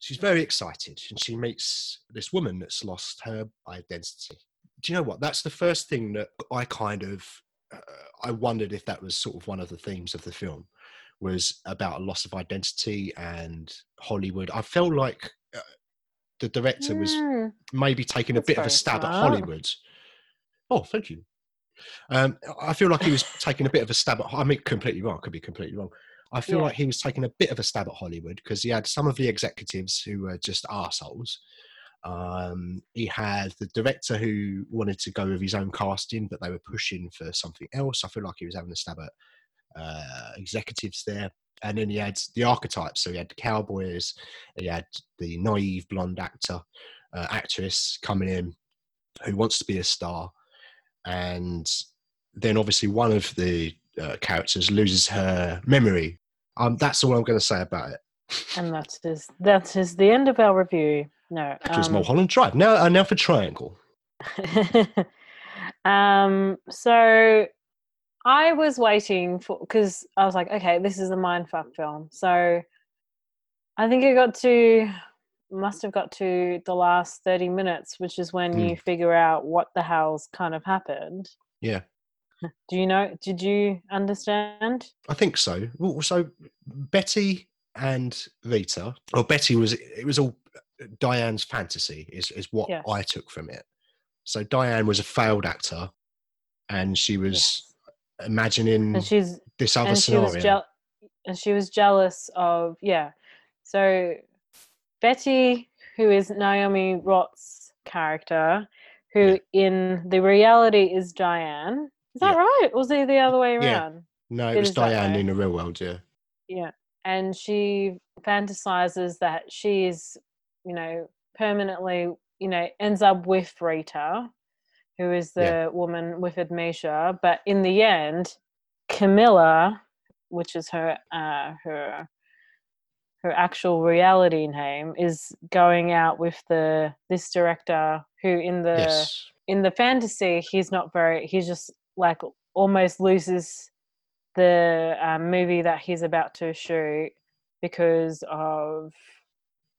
She's very excited and she meets this woman that's lost her identity. Do you know what? That's the first thing that I kind of uh, I wondered if that was sort of one of the themes of the film was about a loss of identity and Hollywood. I felt like uh, the director was Mm, maybe taking a bit of a stab at. Hollywood. Oh, thank you. Um, I feel like he was taking a bit of a stab at. I mean, completely wrong. I could be completely wrong. I feel Yeah. like he was taking a bit of a stab at Hollywood because he had some of the executives who were just arseholes. Um, he had the director who wanted to go with his own casting, but they were pushing for something else. I feel like he was having a stab at uh, executives there. And then he had the archetypes. So he had the cowboys, he had the naive blonde actor, uh, actress coming in who wants to be a star. And then obviously one of the uh, characters loses her memory. Um, that's all I'm going to say about it. and that is that is the end of our review. No, Which was um, Mulholland Drive. Now, uh, now for Triangle. um, so I was waiting for because I was like, okay, this is a mindfuck film. So I think it got to must have got to the last 30 minutes, which is when Mm. you figure out what the hell's kind of happened. Yeah. Do you know? Did you understand? I think so. Well, so Betty and Rita, or Betty was it was all uh, Diane's fantasy is is what Yes. I took from it. So Diane was a failed actor, and she was imagining And she's this other and she scenario. was jeal- and she was jealous of yeah. So Betty, who is Naomi Roth's character, who in the reality is Diane. Is that Yeah. right? Or was it the other way around? Yeah. no, it it was Diane in the real world. Yeah, Yeah. And she fantasizes that she is, you know, permanently, you know, ends up with Rita, who is the Yeah. woman with amnesia. But in the end, Camilla, which is her uh her her actual reality name, is going out with the this director who in the yes, in the fantasy he's not very he's just like almost loses the um, movie that he's about to shoot because of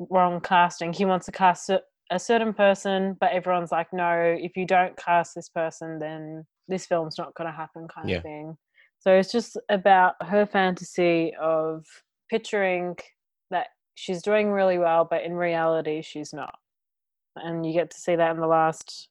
wrong casting. He wants to cast a, certain person but everyone's like no if you don't cast this person then this film's not going to happen kind Yeah. of thing. So it's just about her fantasy of picturing that she's doing really well but in reality she's not. And you get to see that in the last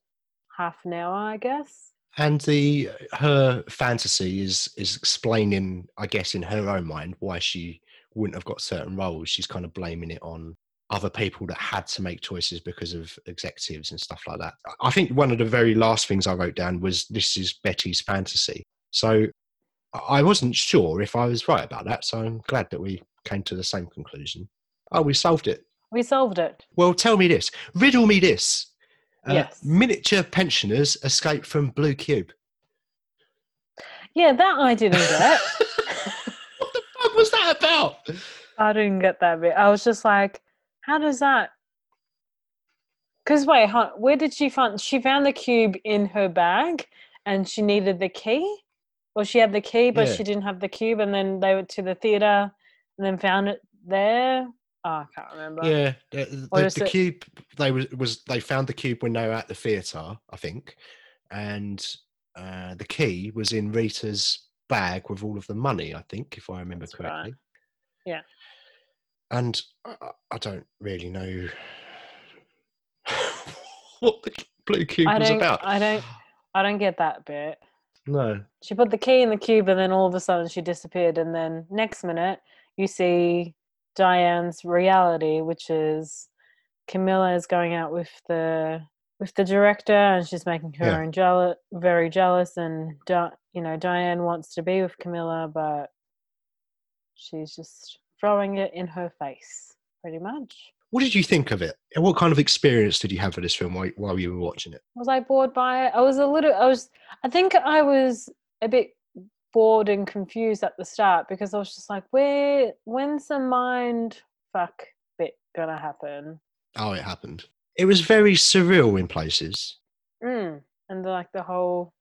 half an hour i guess and the her fantasy is is explaining, I guess, in her own mind why she wouldn't have got certain roles. She's kind of blaming it on other people that had to make choices because of executives and stuff like that. I think one of the very last things I wrote down was this is Betty's fantasy. So I wasn't sure if I was right about that. So I'm glad that we came to the same conclusion. Oh, we solved it. we solved it Well, tell me this. Riddle me this. Uh, Yes. Miniature pensioners escape from Blue Cube. yeah that i didn't get what the fuck was that about? i didn't get that bit i was just like how does that because wait huh, where did she find she found the cube in her bag and she needed the key or she had the key but Yeah. she didn't have the cube and then they went to the theater and then found it there oh, i can't remember Yeah, the, the, the cube. They was, was they found the cube when they were at the theatre, I think, and uh, the key was in Rita's bag with all of the money. I think, if I remember That's right. correctly. Yeah. And I, I- I don't really know what the blue cube I was about. I don't- i don't get that bit No. she put the key in the cube and then all of a sudden she disappeared and then next minute you see diane's reality which is camilla is going out with the with the director and she's making her Yeah. own jealous very jealous and Di- you know diane wants to be with camilla but she's just throwing it in her face pretty much What did you think of it? And what kind of experience did you have for this film while, while you were watching it? was i bored by it i was a little i was i think i was a bit bored and confused at the start because i was just like where when's the mind fuck bit gonna happen Oh, it happened. It was very surreal in places. mm. and like the whole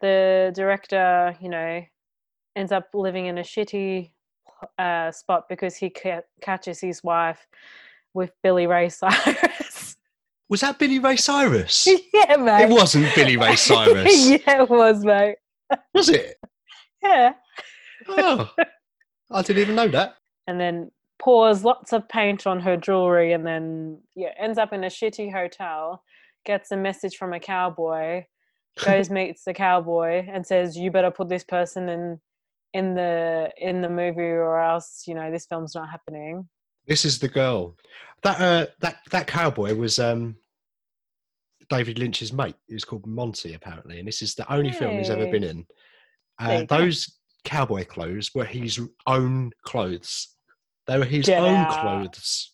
the director you know ends up living in a shitty uh, spot because he ca- catches his wife with billy ray cyrus Was that Billy Ray Cyrus? yeah mate it wasn't Billy Ray Cyrus. yeah it was mate Was it? Yeah. Oh, I didn't even know that. And then pours lots of paint on her jewelry and then yeah, ends up in a shitty hotel, gets a message from a cowboy, goes meets the cowboy and says, You better put this person in in the in the movie or else, you know, this film's not happening. This is the girl. That uh, that that cowboy was um, David Lynch's mate. He was called Monty apparently, and this is the only film he's ever been in. Uh, you go. those cowboy clothes were his own clothes. They were his Get own out. clothes.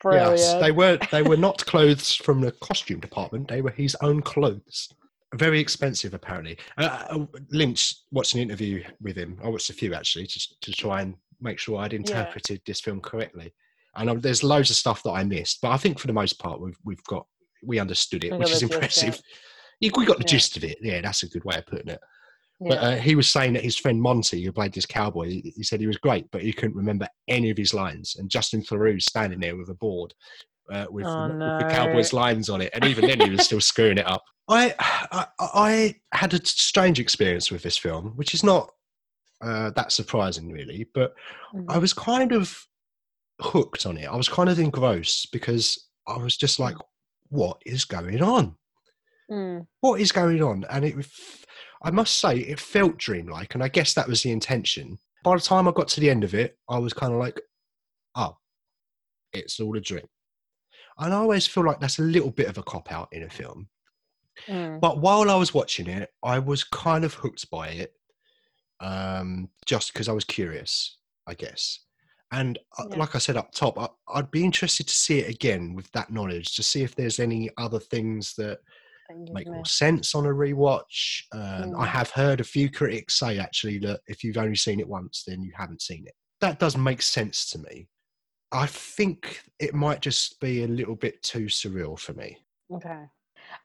Brilliant. Yes, they were. They were not clothes from the costume department. They were his own clothes. Very expensive, apparently. Uh, uh, Lynch watched an interview with him. I watched a few actually to to try and make sure I'd interpreted this film correctly. And um, there's loads of stuff that I missed, but I think for the most part we've we've got we understood it, We which is impressive. Yeah, We got the Yeah. gist of it. Yeah, that's a good way of putting it. Yeah. But uh, he was saying that his friend Monty, who played this cowboy, he, he said he was great, but he couldn't remember any of his lines. And Justin Theroux standing there with a board uh, with, Oh, the, with the cowboy's lines on it, and even then he was still screwing it up. I, I I had a strange experience with this film, which is not uh, that surprising really, but Mhm. I was kind of hooked on it. I was kind of engrossed because I was just like, "What is going on?" Mm. what is going on? And it, f- I must say, it felt dreamlike, and I guess that was the intention. By the time I got to the end of it, I was kind of like, oh, it's all a dream. And I always feel like that's a little bit of a cop out in a film. Mm. But while I was watching it, I was kind of hooked by it, um, just because I was curious, I guess. And uh, Yeah. like I said up top, I, I'd be interested to see it again with that knowledge to see if there's any other things that make more sense on a rewatch. Um, I Mm. have heard a few critics say actually that if you've only seen it once, then you haven't seen it. That does make sense to me. I think it might just be a little bit too surreal for me. Okay.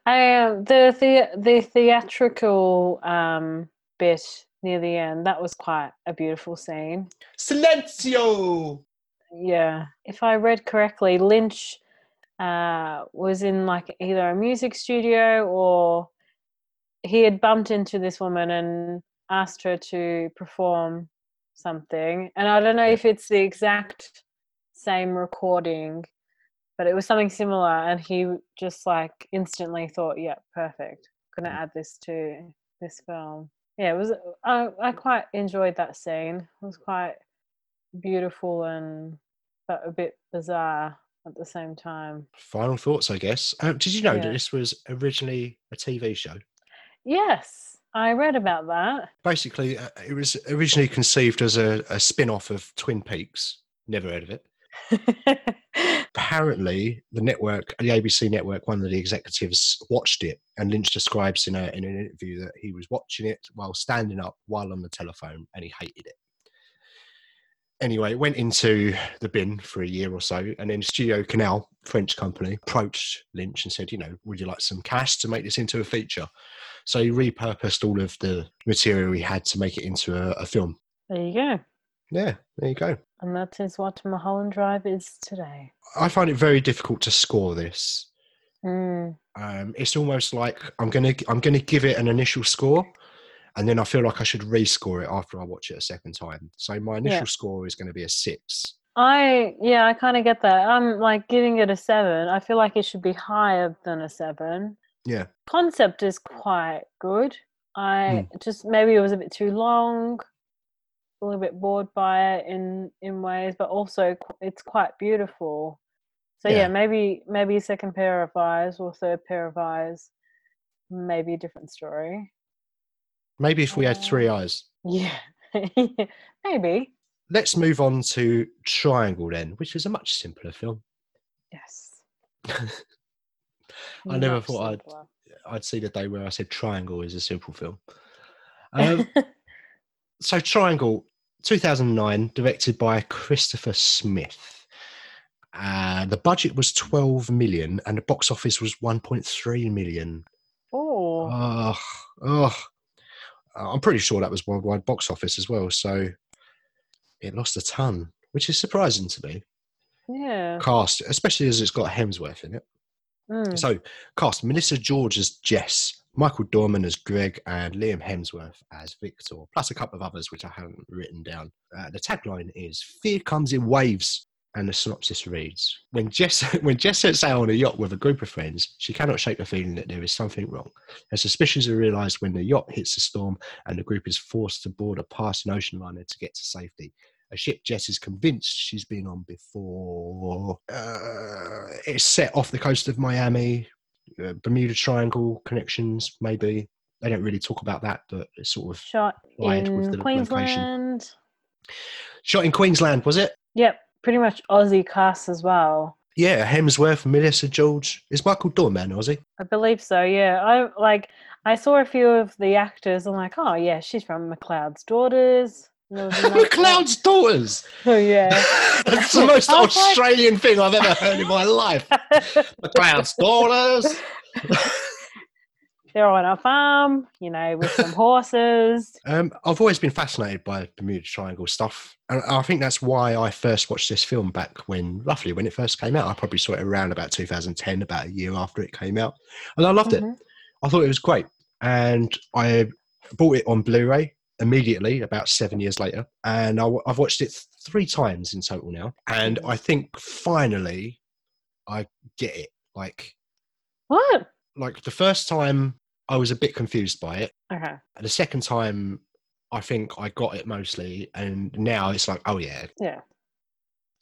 Um, the the the theatrical um bit near the end that was quite a beautiful scene. Silencio! Yeah. If I read correctly, Lynch uh was in like either a music studio or he had bumped into this woman and asked her to perform something. And I don't know if it's the exact same recording, but it was something similar. And he just like instantly thought, yeah, perfect. Gonna Mm. add this to this film. Yeah, it was. I I quite enjoyed that scene. It was quite beautiful and but a bit bizarre at the same time. Final thoughts, I guess. Um, did you know Yeah. that this was originally a TV show? Yes, I read about that. Basically, uh, it was originally conceived as a, a spin off of Twin Peaks. Never heard of it. apparently the network the abc network one of the executives watched it and lynch describes in, a, in an interview that he was watching it while standing up while on the telephone and he hated it anyway it went into the bin for a year or so and then studio canal french company approached lynch and said you know would you like some cash to make this into a feature so he repurposed all of the material he had to make it into a, a film there you go. yeah there you go And that is what Mulholland Drive is today. i find it very difficult to score this Mm. um, it's almost like I'm gonna I'm gonna give it an initial score, and then I feel like I should rescore it after I watch it a second time. So my initial Yeah. score is going to be a six. I yeah, I kind of get that. I'm like giving it a seven. I feel like it should be higher than a seven. Yeah, Concept is quite good. I Hmm. just maybe it was a bit too long. A little bit bored by it in in ways, but also it's quite beautiful. So yeah, Yeah. maybe maybe second pair of eyes or third pair of eyes, maybe a different story. Maybe if we had three Uh, eyes. Yeah, maybe. Let's move on to Triangle then, which is a much simpler film. Yes. I never thought I'd- I'd see the day where I said Triangle is a simple film. Um, so Triangle, 2009, directed by Christopher Smith. Uh, the budget was 12 million and the box office was 1.3 million. oh, Oh, oh. I'm pretty sure that was worldwide box office as well. So it lost a ton, which is surprising to me. yeah. Cast, especially as it's got Hemsworth in it. Mm. So, cast Melissa George as Jess, Michael Dorman as Greg, and Liam Hemsworth as Victor, plus a couple of others which I haven't written down. Uh, the tagline is "Fear comes in waves." And the synopsis reads: When Jess when Jess sets out on a yacht with a group of friends, she cannot shake the feeling that there is something wrong. Her suspicions are realised when the yacht hits a storm and the group is forced to board a passing ocean liner to get to safety. A ship Jess is convinced she's been on before. Uh, it's set off the coast of Miami, uh, Bermuda Triangle connections, maybe. They don't really talk about that, but it's sort of Shot in the location. Queensland. shot in Queensland, was it? Yep, pretty much Aussie cast as well. Yeah, Hemsworth, Melissa George. Is Michael Dorman Aussie? I believe so. Yeah, I like. I saw a few of the actors. I'm like, oh yeah, she's from McLeod's Daughters. And there was another- McLeod's daughters. Oh yeah. That's the most was like- Australian thing I've ever heard in my life. McLeod's daughters. They're on a farm, you know, with some horses. Um, I've always been fascinated by Bermuda Triangle stuff, and I think that's why I first watched this film back when, roughly when it first came out. I probably saw it around about 2010, about a year after it came out, and I loved it. Mhm. I thought it was great, and I bought it on Blu-ray immediately about seven years later, and I, have watched it three times in total now, and I think finally I get it. Like, What? like the first time I was a bit confused by it. Okay. And the second time, I think I got it mostly, and now it's like, oh yeah. Yeah.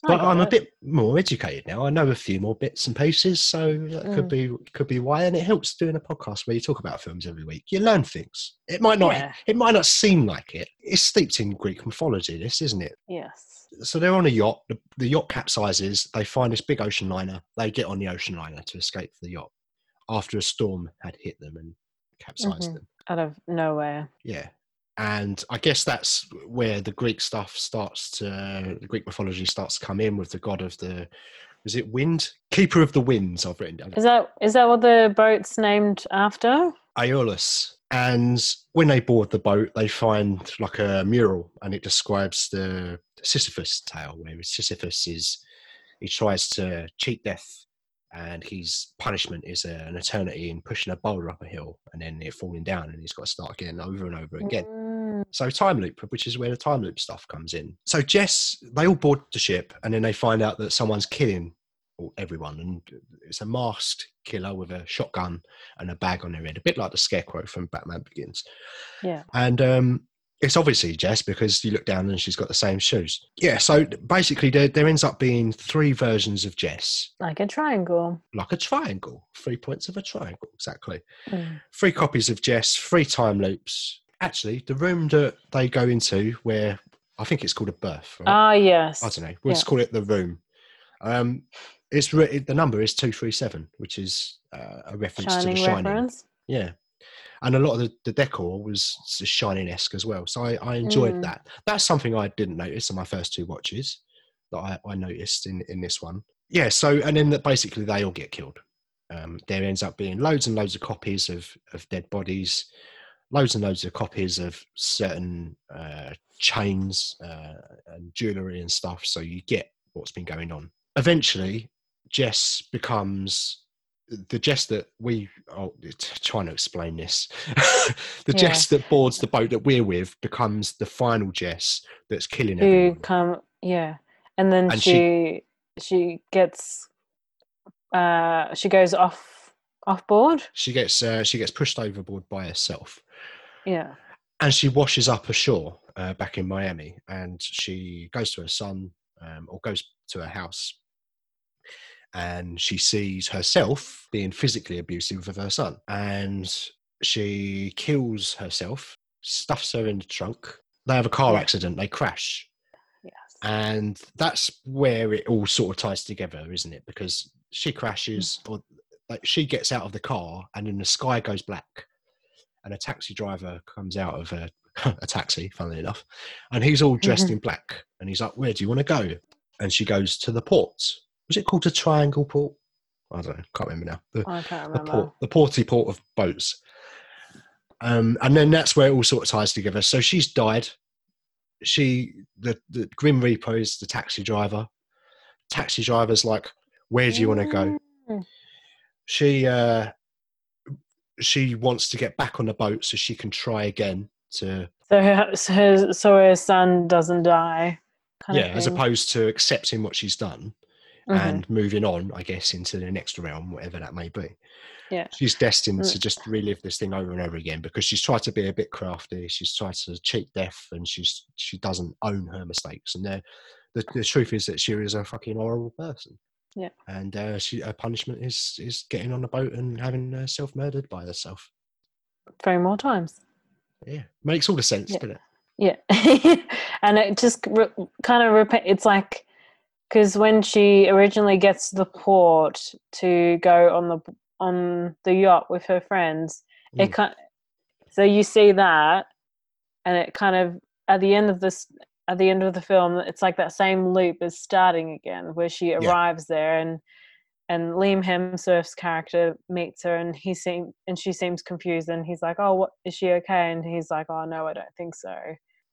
But I'm a bit more educated now. I know a few more bits and pieces, so that could Mm. be could be why. And it helps doing a podcast where you talk about films every week. You learn things. It might not Yeah. it might not seem like it. It's steeped in Greek mythology. This isn't it. Yes. So they're on a yacht. The, the yacht capsizes. They find this big ocean liner. They get on the ocean liner to escape the yacht after a storm had hit them and capsized Mhm. them. Out of nowhere. Yeah. And I guess that's where the Greek stuff starts to, the Greek mythology starts to come in with the god of the, is it wind? Keeper of the winds, I've written down. Is that is that what the boat's named after? Aeolus. And when they board the boat, they find like a mural and it describes the Sisyphus tale, where Sisyphus is, he tries to cheat death and his punishment is a, an eternity in pushing a boulder up a hill and then it falling down and he's got to start again over and over again. Mm, So time loop, which is where the time loop stuff comes in. So Jess, they all board the ship, and then they find out that someone's killing everyone, and it's a masked killer with a shotgun and a bag on their head, a bit like the Scarecrow from Batman Begins. Yeah. And um, it's obviously Jess because you look down and she's got the same shoes. Yeah. So basically, there, there ends up being three versions of Jess, Like a triangle. like a triangle, three points of a triangle, exactly Mm. three copies of Jess, three time loops. Actually, the room that they go into, where I think it's called a berth. Right? Ah, yes. I don't know. We'll just call it the room. Um, it's re- the number is two three seven, which is uh, a reference Shining to the Shining. reference. Yeah, and a lot of the, the decor was Shining esque as well. So I, I enjoyed Mm. that. That's something I didn't notice on my first two watches that I, I noticed in in this one. Yeah. So and then that basically they all get killed. Um, there ends up being loads and loads of copies of of dead bodies, loads and loads of copies of certain uh, chains uh, and jewelry and stuff. So you get what's been going on. Eventually, Jess becomes the Jess that we oh trying to explain this. the Yeah. Jess that boards the boat that we're with becomes the final Jess that's killing Who everyone. come yeah. And then And she she gets uh she goes off off board. She gets uh, she gets pushed overboard by herself. Yeah. and she washes up ashore uh, back in Miami, and she goes to her son um, or goes to her house, and she sees herself being physically abusive of her son, and she kills herself, stuffs her in the trunk. They have a car accident. They crash, Yes. and that's where it all sort of ties together, isn't it? Because she mm. crashes, or like she gets out of the car, and then the sky goes black, and a taxi driver comes out of a, a taxi, funnily enough, and he's all dressed in black, and he's like, "Where do you want to go?" And she goes to the port. Was it called the Triangle Port? I don't know. Can't remember now. The, I can't the port, the porty port of boats. Um, and then that's where it all sort of ties together. So she's died. She, the, the Grim Reaper is the taxi driver. Taxi driver's like, where do you want to go? Mm. She, uh, she wants to get back on the boat so she can try again to So her, so her, so her son doesn't die. Kind yeah, of as opposed to accepting what she's done Mhm. and moving on, I guess, into the next realm, whatever that may be. Yeah. She's destined Mm. to just relive this thing over and over again because she's tried to be a bit crafty. She's tried to cheat death, and she's she doesn't own her mistakes. And the the, truth is that she is a fucking horrible person. Yeah. And uh, she her punishment is is getting on the boat and having uh, self murdered by herself. Three more times. Yeah, makes all the sense, Yeah. doesn't it? Yeah, and it just re- kind of repeat. It's like because when she originally gets to the port to go on the on the yacht with her friends, it Mm. kind. So you see that, and it kind of at the end of this at the end of the film, it's like that same loop is starting again, where she arrives there and and Liam Hemsworth's character meets her and he seem and she seems confused and he's like, "Oh, what is she okay?" And he's like, "Oh no, I don't think so."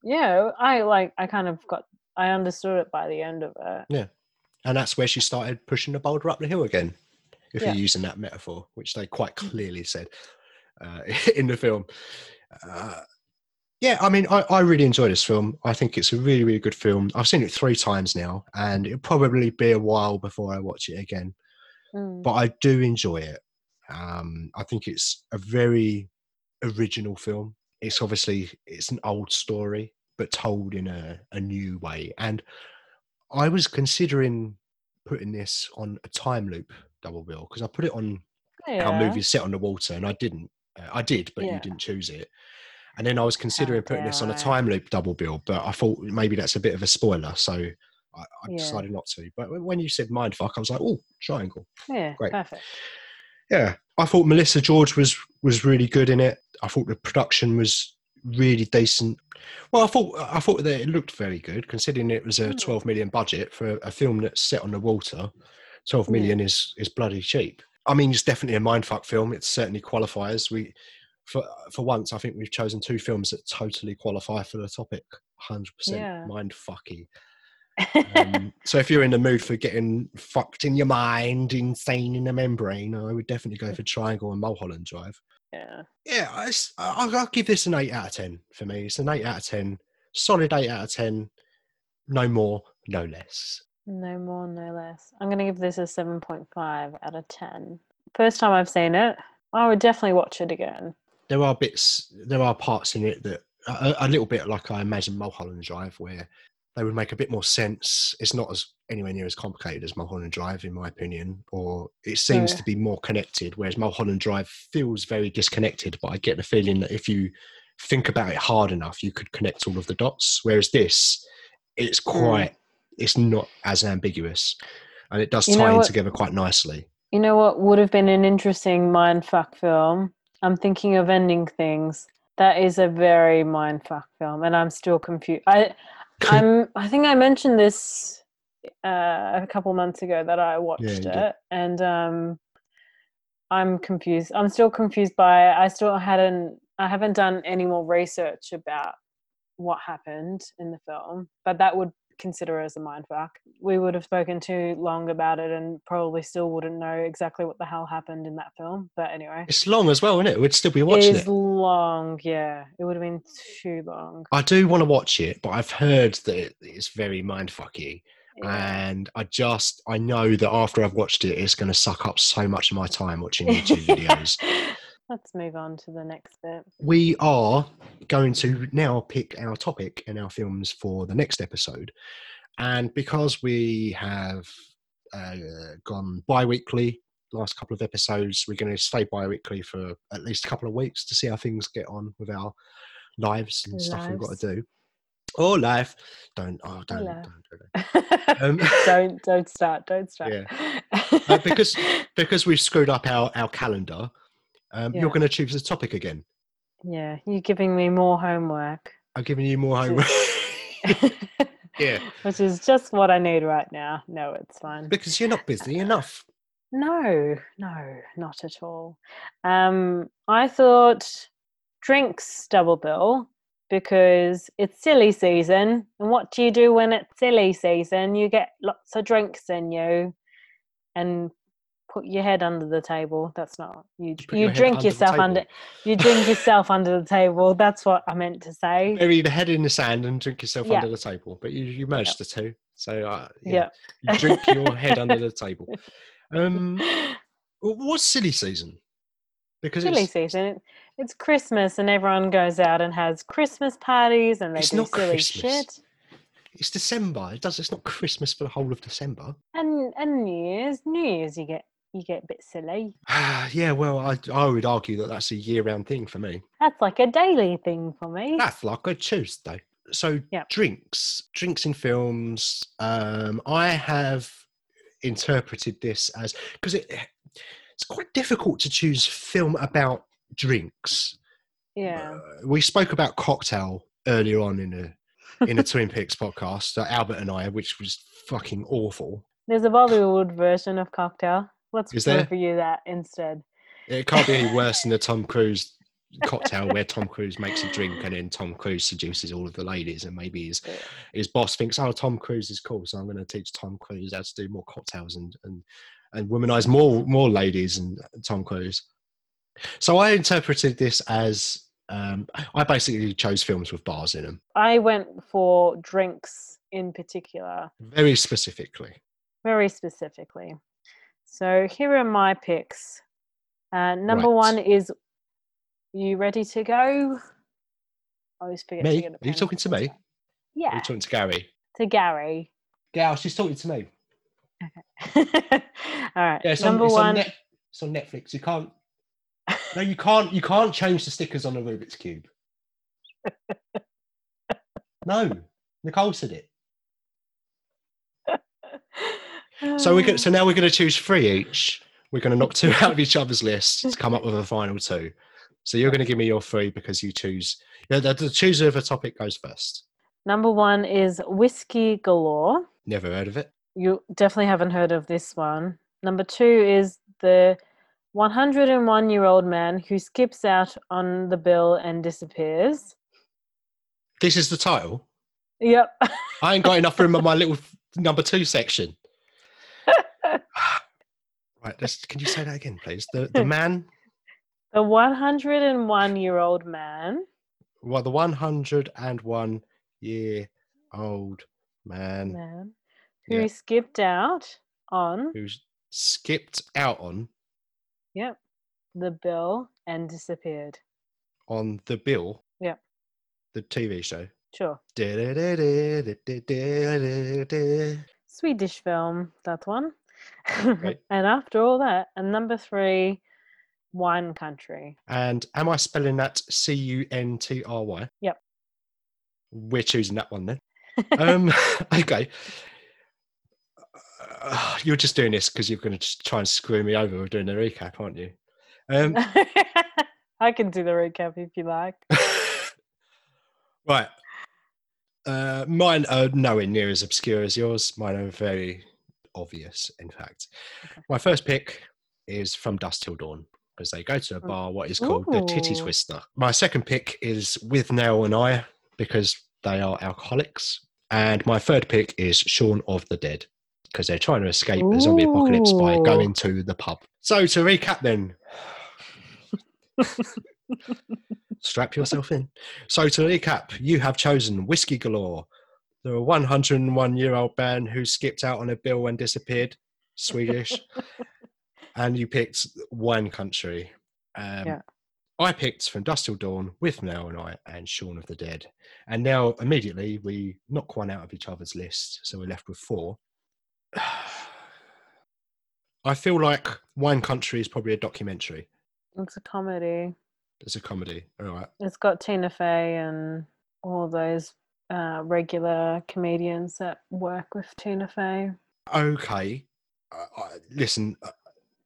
Yeah, I like I kind of got I understood it by the end of it. Yeah. And that's where she started pushing the boulder up the hill again if Yeah. you're using that metaphor which they quite clearly said uh, in the film uh, yeah i mean I, I really enjoy this film i think it's a really really good film i've seen it three times now and it'll probably be a while before i watch it again Mm. but i do enjoy it um, i think it's a very original film it's obviously it's an old story but told in a, a new way and i was considering putting this on a time loop double bill because i put it on our movie set on the water and i didn't uh, i did but Yeah. you didn't choose it and then i was considering putting this on a time loop double bill but i thought maybe that's a bit of a spoiler so i, I Yeah. decided not to but when- when you said mindfuck i was like oh triangle Yeah, Great. perfect. yeah i thought melissa george was was really good in it i thought the production was really decent well i thought i thought that it looked very good considering it was a Mm. 12 million budget for a, film that's set on the water 12 million Yeah. is is bloody cheap i mean it's definitely a mindfuck film it certainly qualifies we for for once i think we've chosen two films that totally qualify for the topic 100% Yeah. mindfucky um, so if you're in the mood for getting fucked in your mind, insane in the membrane, I would definitely go for Triangle and Mulholland Drive. Yeah. Yeah, I, I'll, I'll give this an eight out of ten for me. It's an eight out of ten, solid eight out of ten, no more, no less. No more, no less. I'm going to give this a 7.5 out of 10. First time I've seen it, I would definitely watch it again. There are bits, there are parts in it that a, a little bit like I imagine Mulholland Drive, where they would make a bit more sense. It's not as anywhere near as complicated as Mulholland Drive, in my opinion, or it seems Yeah. to be more connected. Whereas Mulholland Drive feels very disconnected. But I get the feeling that if you think about it hard enough, you could connect all of the dots. Whereas this, it's hmm. quite, it's not as ambiguous, and it does You tie in what- together quite nicely. You know what would have been an interesting mindfuck film? I'm thinking of ending things. That is a very mindfuck film, and I'm still confused. I, I'm. I think I mentioned this uh, a couple months ago that I watched did. it, and um, I'm confused. I'm still confused by. I still hadn't. I haven't done any more research about what happened in the film, but that would consider as a mindfuck. We would have spoken too long about it and probably still wouldn't know exactly what the hell happened in that film. But anyway, It's long as well, isn't it? We'd still be watching it it. is long. Yeah, it would have been too long. I do want to watch it, but I've heard that it's very mindfucky. Yeah. and I just I know that after I've watched it, it's going to suck up so much of my time watching YouTube videos. Let's move on to the next bit. We are going to now pick our topic and our films for the next episode, and because we have uh, gone bi-weekly last couple of episodes, we're going to stay bi-weekly for at least a couple of weeks to see how things get on with our lives and stuff we've got to do. Or life, don't oh don't, don't do that. Um, don't don't start. Don't start. Uh, because because we've screwed up our our calendar, um, Yeah. you're going to choose a topic again. yeah, you're giving me more homework. I'm giving you more homework Yeah. Which is just what I need right now. No, it's fine. because you're not busy enough. No, no, not at all. Um, I thought drinks double bill because it's silly season. And what do you do when it's silly season? You get lots of drinks in you. And put your head under the table. That's not you. Put You your drink under yourself under. You drink yourself under the table. That's what I meant to say. Bury the head in the sand and drink yourself Yeah. under the table. But you, you merged the two. So uh, yeah, Yeah. you drink your head under the table. Um, what's silly season? Because Silly it's, season. It's Christmas and everyone goes out and has Christmas parties and they It's do not silly Christmas. shit. it's December. It does. It's not Christmas for the whole of December. And and New Year's, New Year's, you get you get a bit silly. yeah, well, I, I would argue that that's a year-round thing for me. That's like a daily thing for me. That's like a Tuesday. So Yeah. drinks, drinks in films. Um, I have interpreted this as because it it's quite difficult to choose film about drinks. Yeah. Uh, we spoke about cocktail earlier on in a in a Twin Peaks podcast, uh, Albert and I, which was fucking awful. There's a Bollywood version of cocktail. Let's Is there? review that instead. It can't be any worse than the Tom Cruise cocktail where Tom Cruise makes a drink and then Tom Cruise seduces all of the ladies and maybe his his boss thinks, oh, Tom Cruise is cool, so I'm going to teach Tom Cruise how to do more cocktails and and and womanize more more ladies and Tom Cruise. So I interpreted this as um, I basically chose films with bars in them, I went for drinks in particular, very specifically. very specifically. So here are my picks. Uh, number Right. one is you ready to go? I always forget Me? Are you talking to me? Yeah. Are you talking to Gary? to Gary. Gal, she's talking to me. All right. Yeah, it's on, number it's one. on Net, it's on Netflix. You can't. No, you can't. You can't change the stickers on a Rubik's cube. No, Nicole said it. So we get. So ah. now we're going to choose three each. We're going to knock two out of each other's list to come up with a final two. So you're going to give me your three because you choose. Yeah, the, the chooser of a topic goes first. Number one is Whiskey Galore. Never heard of it. You definitely haven't heard of this one. Number two is the 101 year old man who skips out on the bill and disappears. This is the title. Yep. I ain't got enough room on my little number two section. right, let's, can you say that again, please? The the man, the 101 year old man well, the one hundred and one year old man man who Yeah. skipped out on who's skipped out on yep the bill and disappeared. on the bill. Yep. The TV show. Sure. Swedish film, that one. Right. and after all that, and number three, Wine Country. And am I spelling that C U N T R Y? Yep. We're choosing that one then. um, okay. Uh, you're just doing this because you're going to try and screw me over with doing the recap, aren't you? Um, I can do the recap if you like. right. Uh, mine are nowhere near as obscure as yours. Mine are very obvious, in fact. Okay. My first pick is from Dusk Till Dawn because they go to a Mm. bar, what is called the Titty Ooh. Twister. My second pick is Withnail and I because they are alcoholics. And my third pick is Shaun of the Dead because they're trying to escape the zombie apocalypse by going to the pub. So to recap then, strap yourself in. So to recap, you have chosen Whiskey Galore, the 101 year old band who skipped out on a bill and disappeared, Swedish, and you picked Wine Country. Um, Yeah. I picked From Dusk Till Dawn Withnail and I and Shaun of the Dead. And now immediately we knock one out of each other's list. So we're left with four. I feel like Wine Country is probably a documentary. It's a comedy. It's a comedy. All right. It's got Tina Fey and all those uh, regular comedians that work with Tina Fey. Okay. Uh, listen, uh,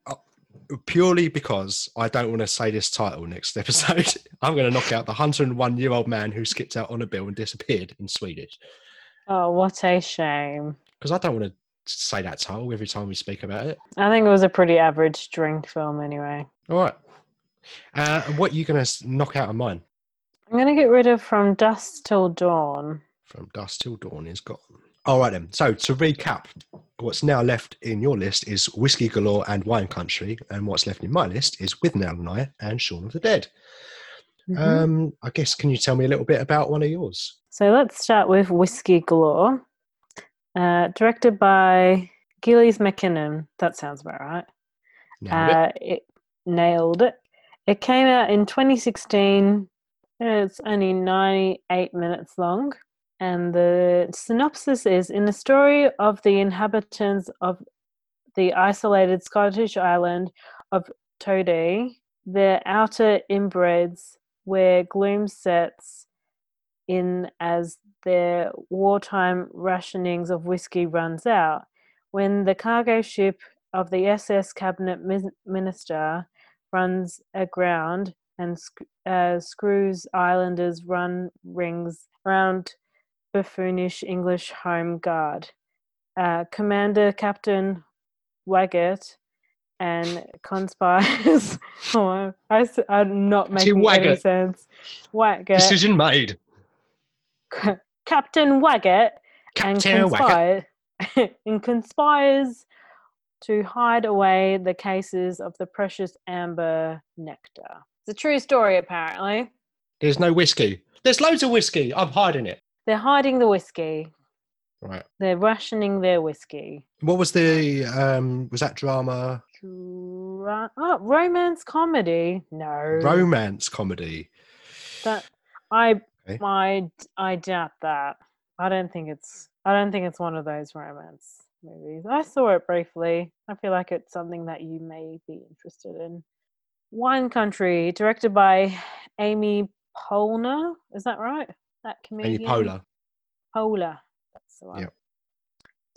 uh, purely because I don't want to say this title next episode, I'm going to knock out the 101 year old man who skipped out on a bill and disappeared in Swedish. Oh, what a shame. Because I don't want to say that title every time we speak about it. I think it was a pretty average drink film anyway. All right. Uh, what are you going to knock out of mine? I'm going to get rid of From Dusk Till Dawn. From Dusk Till Dawn is gone. All right then. So to recap, what's now left in your list is Whiskey Galore and Wine Country, and what's left in my list is Withnail and I and Shaun of the Dead. Mhm. Um, I guess can you tell me a little bit about one of yours? So let's start with Whiskey Galore, uh, directed by Gillies MacKinnon. That sounds about right. Nailed it. Uh, it nailed it. It came out in 2016. It's only 98 minutes long. And the synopsis is In the story of the inhabitants of the isolated Scottish island of Todday, their outer inbreds, where gloom sets in as their wartime rationings of whiskey runs out. When the cargo ship of the SS cabinet minister runs aground and uh, screws islanders run rings around buffoonish English home guard. Uh, Commander Captain Waggett and conspires. oh, I'm not making any Waggett. sense. Waggett. Decision made. Captain Waggett and Captain Waggett. conspire and conspires to hide away the cases of the precious amber nectar. It's a true story, apparently. There's no whiskey. There's loads of whiskey. I'm hiding it. They're hiding the whiskey. Right. They're rationing their whiskey. What was the um was that drama? Dra- oh, romance comedy? No. Romance comedy. That I Okay. I I doubt that. I don't think it's I don't think it's one of those romance movies. I saw it briefly. I feel like it's something that you may be interested in. Wine Country, directed by Amy Poehler. Is that right? That comedian. Amy. Poehler. Poehler. That's the one. Yep.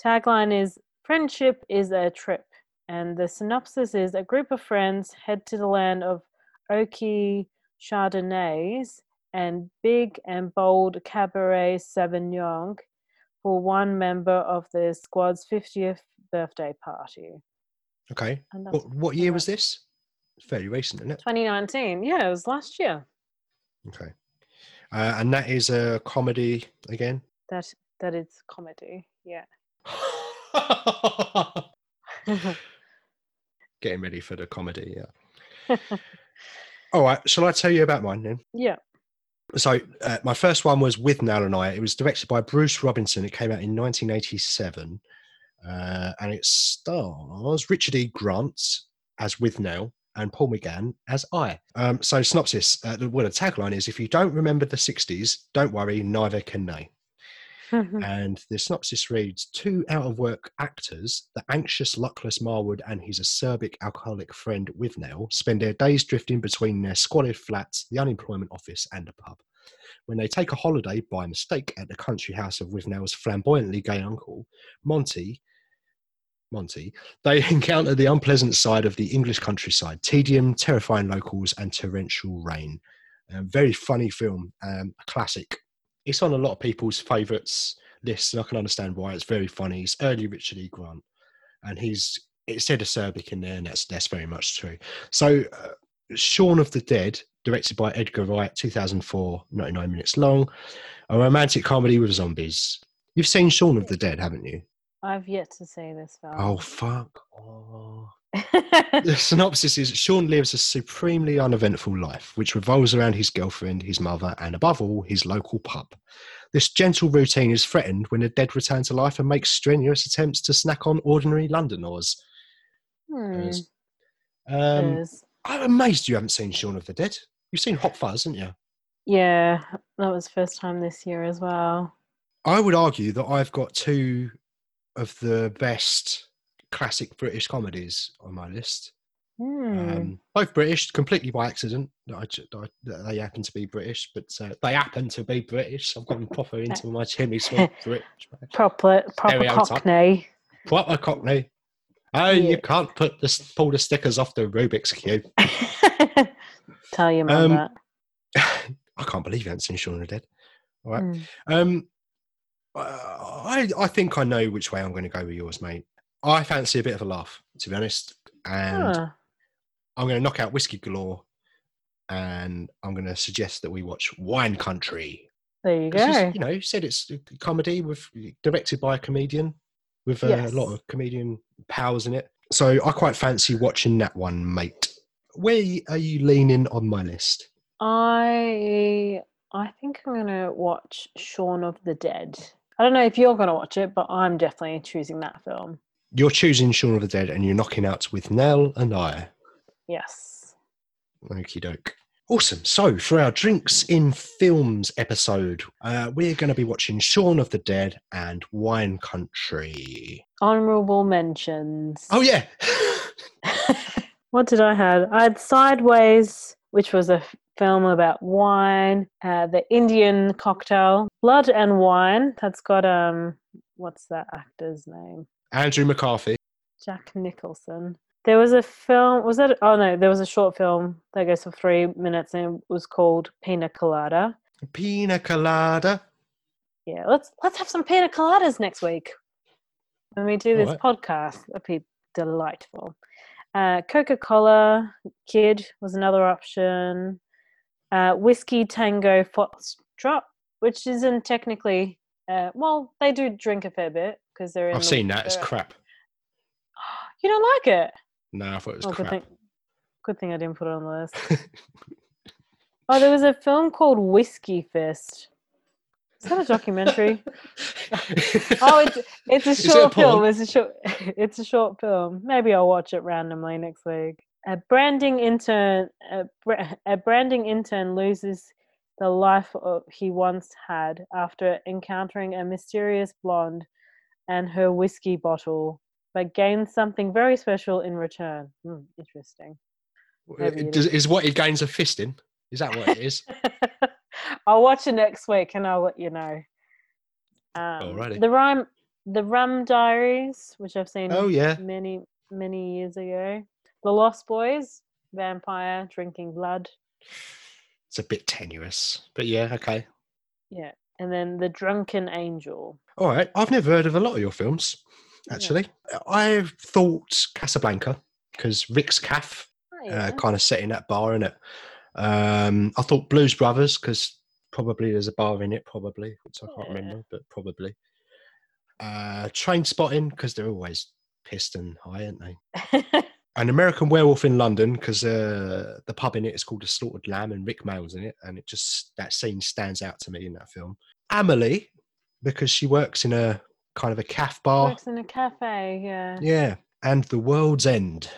Tagline is Friendship is a trip. And the synopsis is a group of friends head to the land of Oki Chardonnays and big and bold Cabernet Sauvignon for one member of the squad's 50th birthday party. Okay. What what year was this? Fairly recent, isn't it? 2019. Yeah, it was last year. Okay. Uh, and that is a comedy again. That that is comedy. Yeah. Getting ready for the comedy, yeah. All right, shall I tell you about mine then? yeah. So, uh, my first one was Withnail and I. It was directed by Bruce Robinson. It came out in 1987, uh, and it stars Richard E. Grant as with Nell and Paul McGann as I. Um, so, synopsis: uh, the, well, the tagline is, "If you don't remember the 60s, don't worry, neither can they." And the synopsis reads Two out of work actors, the anxious, luckless Marwood and his acerbic alcoholic friend Withnail, spend their days drifting between their squalid flats, the unemployment office, and a pub. When they take a holiday by mistake at the country house of Withnail's flamboyantly gay uncle, Monty, Monty, they encounter the unpleasant side of the English countryside tedium, terrifying locals, and torrential rain. A very funny film, um, a classic it's on a lot of people's favourites lists, and I can understand why. It's very funny. It's early Richard E. Grant, and he's it said acerbic in there, and that's that's very much true. So, uh, Shaun of the Dead, directed by Edgar Wright, 2004, 99 minutes long, a romantic comedy with zombies. You've seen Shaun of the Dead, haven't you? I've yet to see this film. Oh fuck! Oh. The synopsis is Shaun lives a supremely uneventful life, which revolves around his girlfriend, his mother, and above all, his local pub. This gentle routine is threatened when the dead return to life and make strenuous attempts to snack on ordinary Londoners. Hmm, Um. I'm amazed you haven't seen Shaun of the Dead. You've seen Hot Fuzz, haven't you? Yeah, that was first time this year as well. I would argue that I've got two of the best classic British comedies on my list. Hmm. Um, both British, completely by accident. I, I, they happen to be British, but uh, they happen to be British. I've gone proper into my Jimmy Smith British. proper proper cockney. Proper Cockney. Oh, you can't put the pull the stickers off the Rubik's cube. Tell your mum Um, that. I can't believe you haven't seen Shaun of the Dead. All right. Mm. Um, I I think I know which way I'm going to go with yours, mate. I fancy a bit of a laugh, to be honest, and Huh. I'm going to knock out Whiskey Galore, and I'm going to suggest that we watch Wine Country. There you go. you know, you said it's a comedy with directed by a comedian with uh, Yes. a lot of comedian powers in it. So I quite fancy watching that one, mate. Where are you leaning on my list? I I think I'm gonna watch Shaun of the Dead. I don't know if you're gonna watch it, but I'm definitely choosing that film. You're choosing Shaun of the Dead and you're knocking out Withnail and I. Yes. Okie doke. Awesome. So, for our Drinks in Films episode, uh, we're going to be watching Shaun of the Dead and Wine Country. Honorable mentions. Oh, yeah. what did I have? I had Sideways, which was a film about wine. Uh, the Indian cocktail, Blood and Wine. That's got um, what's that actor's name? Andrew McCarthy. Jack Nicholson. There was a film. Was that? Oh no, there was a short film that goes for three minutes and it was called Pina Colada. Pina Colada. Yeah, let's let's have some pina coladas next week when we do this Alright. podcast. That'd be delightful. Uh, Coca Cola Kid was another option. Uh, Whiskey Tango Foxtrot, which isn't technically. Uh, well, they do drink a fair bit because they're in. I've the- seen that. It's crap. You don't like it? No, I thought it was Oh, good crap. thing. Good thing I didn't put it on the list. Oh, there was a film called Whiskey Fist. Is that a documentary? oh, it's it's a Is it a short film. It's a short. It's a short film. Maybe I'll watch it randomly next week. A branding intern. A, a branding intern loses the life of, he once had after encountering a mysterious blonde and her whiskey bottle, but gains something very special in return. Hmm, interesting. it Does, is what he gains a fist in? Is that what it is? I'll watch it next week and I'll let you know. Um, Alrighty. The Rum, the Rum Diaries, which I've seen oh, yeah. many many years ago. The Lost Boys, vampire drinking blood. It's a bit tenuous. But yeah, okay. Yeah, and then the Drunken Angel. All right. I've never heard of a lot of your films, Yeah. actually. I've thought Casablanca because Rick's Caff Oh, uh, kind of set in that bar in it. Um, I thought Blues Brothers because probably there's a bar in it, probably, which I can't Yeah. remember, but probably. Uh, Trainspotting because they're always pissed and high, aren't they? An American Werewolf in London because uh, the pub in it is called the Slaughtered Lamb and Rik Mayall's in it, and it just that scene stands out to me in that film. Amelie because she works in a kind of a calf bar. Works in a cafe. Yeah. Yeah, and The World's End,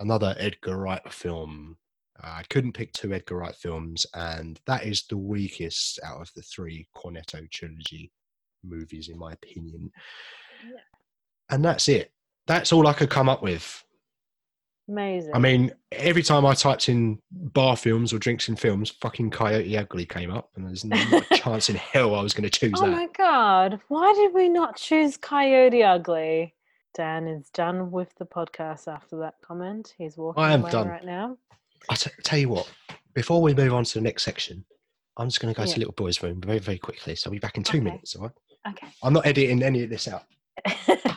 another Edgar Wright film. I couldn't pick two Edgar Wright films, and that is the weakest out of the three Cornetto trilogy movies, in my opinion. Yeah. And that's it. That's all I could come up with. Amazing. I mean, every time I typed in bar films or drinks in films, fucking Coyote Ugly came up, and there's no chance in hell I was going to choose oh that. my god! Why did we not choose Coyote Ugly? Dan is done with the podcast after that comment. He's walking I am away done. right now. I t- tell you what, before we move on to the next section, I'm just going to go Yeah. to little boy's room very, very quickly. So I'll be back in two Okay. minutes, all right? Okay. I'm not editing any of this out.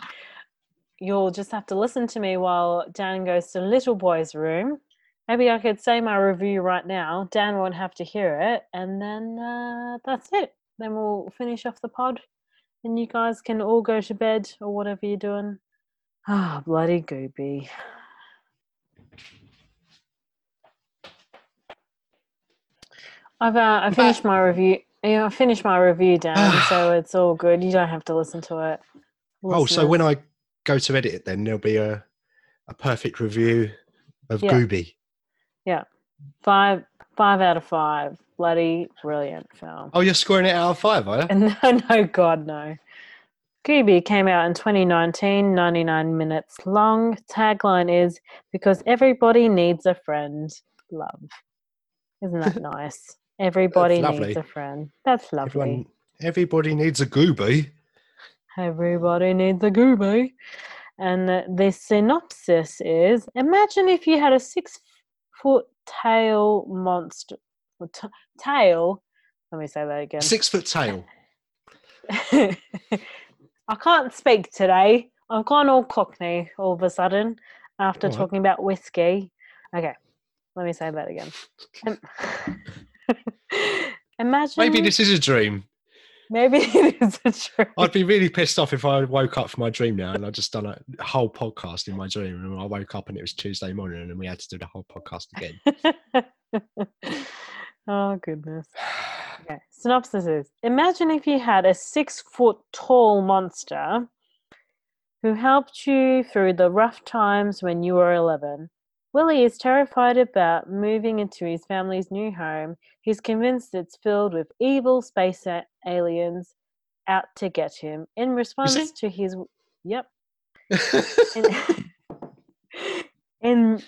You'll just have to listen to me while Dan goes to little boy's room. Maybe I could say my review right now. Dan won't have to hear it, and then uh, that's it. Then we'll finish off the pod, and you guys can all go to bed or whatever you're doing. Ah, bloody Gooby. I've uh, I finished my review. Yeah, I finished my review, Dan. so it's all good. You don't have to listen to it. Oh, so when I go to edit it, then there'll be a, a perfect review of Gooby. Yeah. Five five out of five. Bloody brilliant film. Oh, you're scoring it out of five, are you? No, no, God, no. Gooby came out in 2019, 99 minutes long. Tagline is because everybody needs a friend. Love. Isn't that nice? Everybody needs a friend. That's lovely. Everyone, everybody needs a Gooby. Everybody needs a Gooby. And the, synopsis is Imagine if you had a six foot tail monster. t- tail. Let me say that again. Six foot tail. I can't speak today. I've gone all cockney all of a sudden after All right. talking about whiskey. Okay, let me say that again. Imagine. Maybe this is a dream. Maybe it is a tree. I'd be really pissed off if I woke up from my dream now and I'd just done a whole podcast in my dream and I woke up and it was Tuesday morning and we had to do the whole podcast again. oh goodness. Okay. Synopsis is Imagine if you had a six foot tall monster who helped you through the rough times when you were 11. Willie is terrified about moving into his family's new home. He's convinced it's filled with evil space aliens out to get him. In response to his. Yep. In, in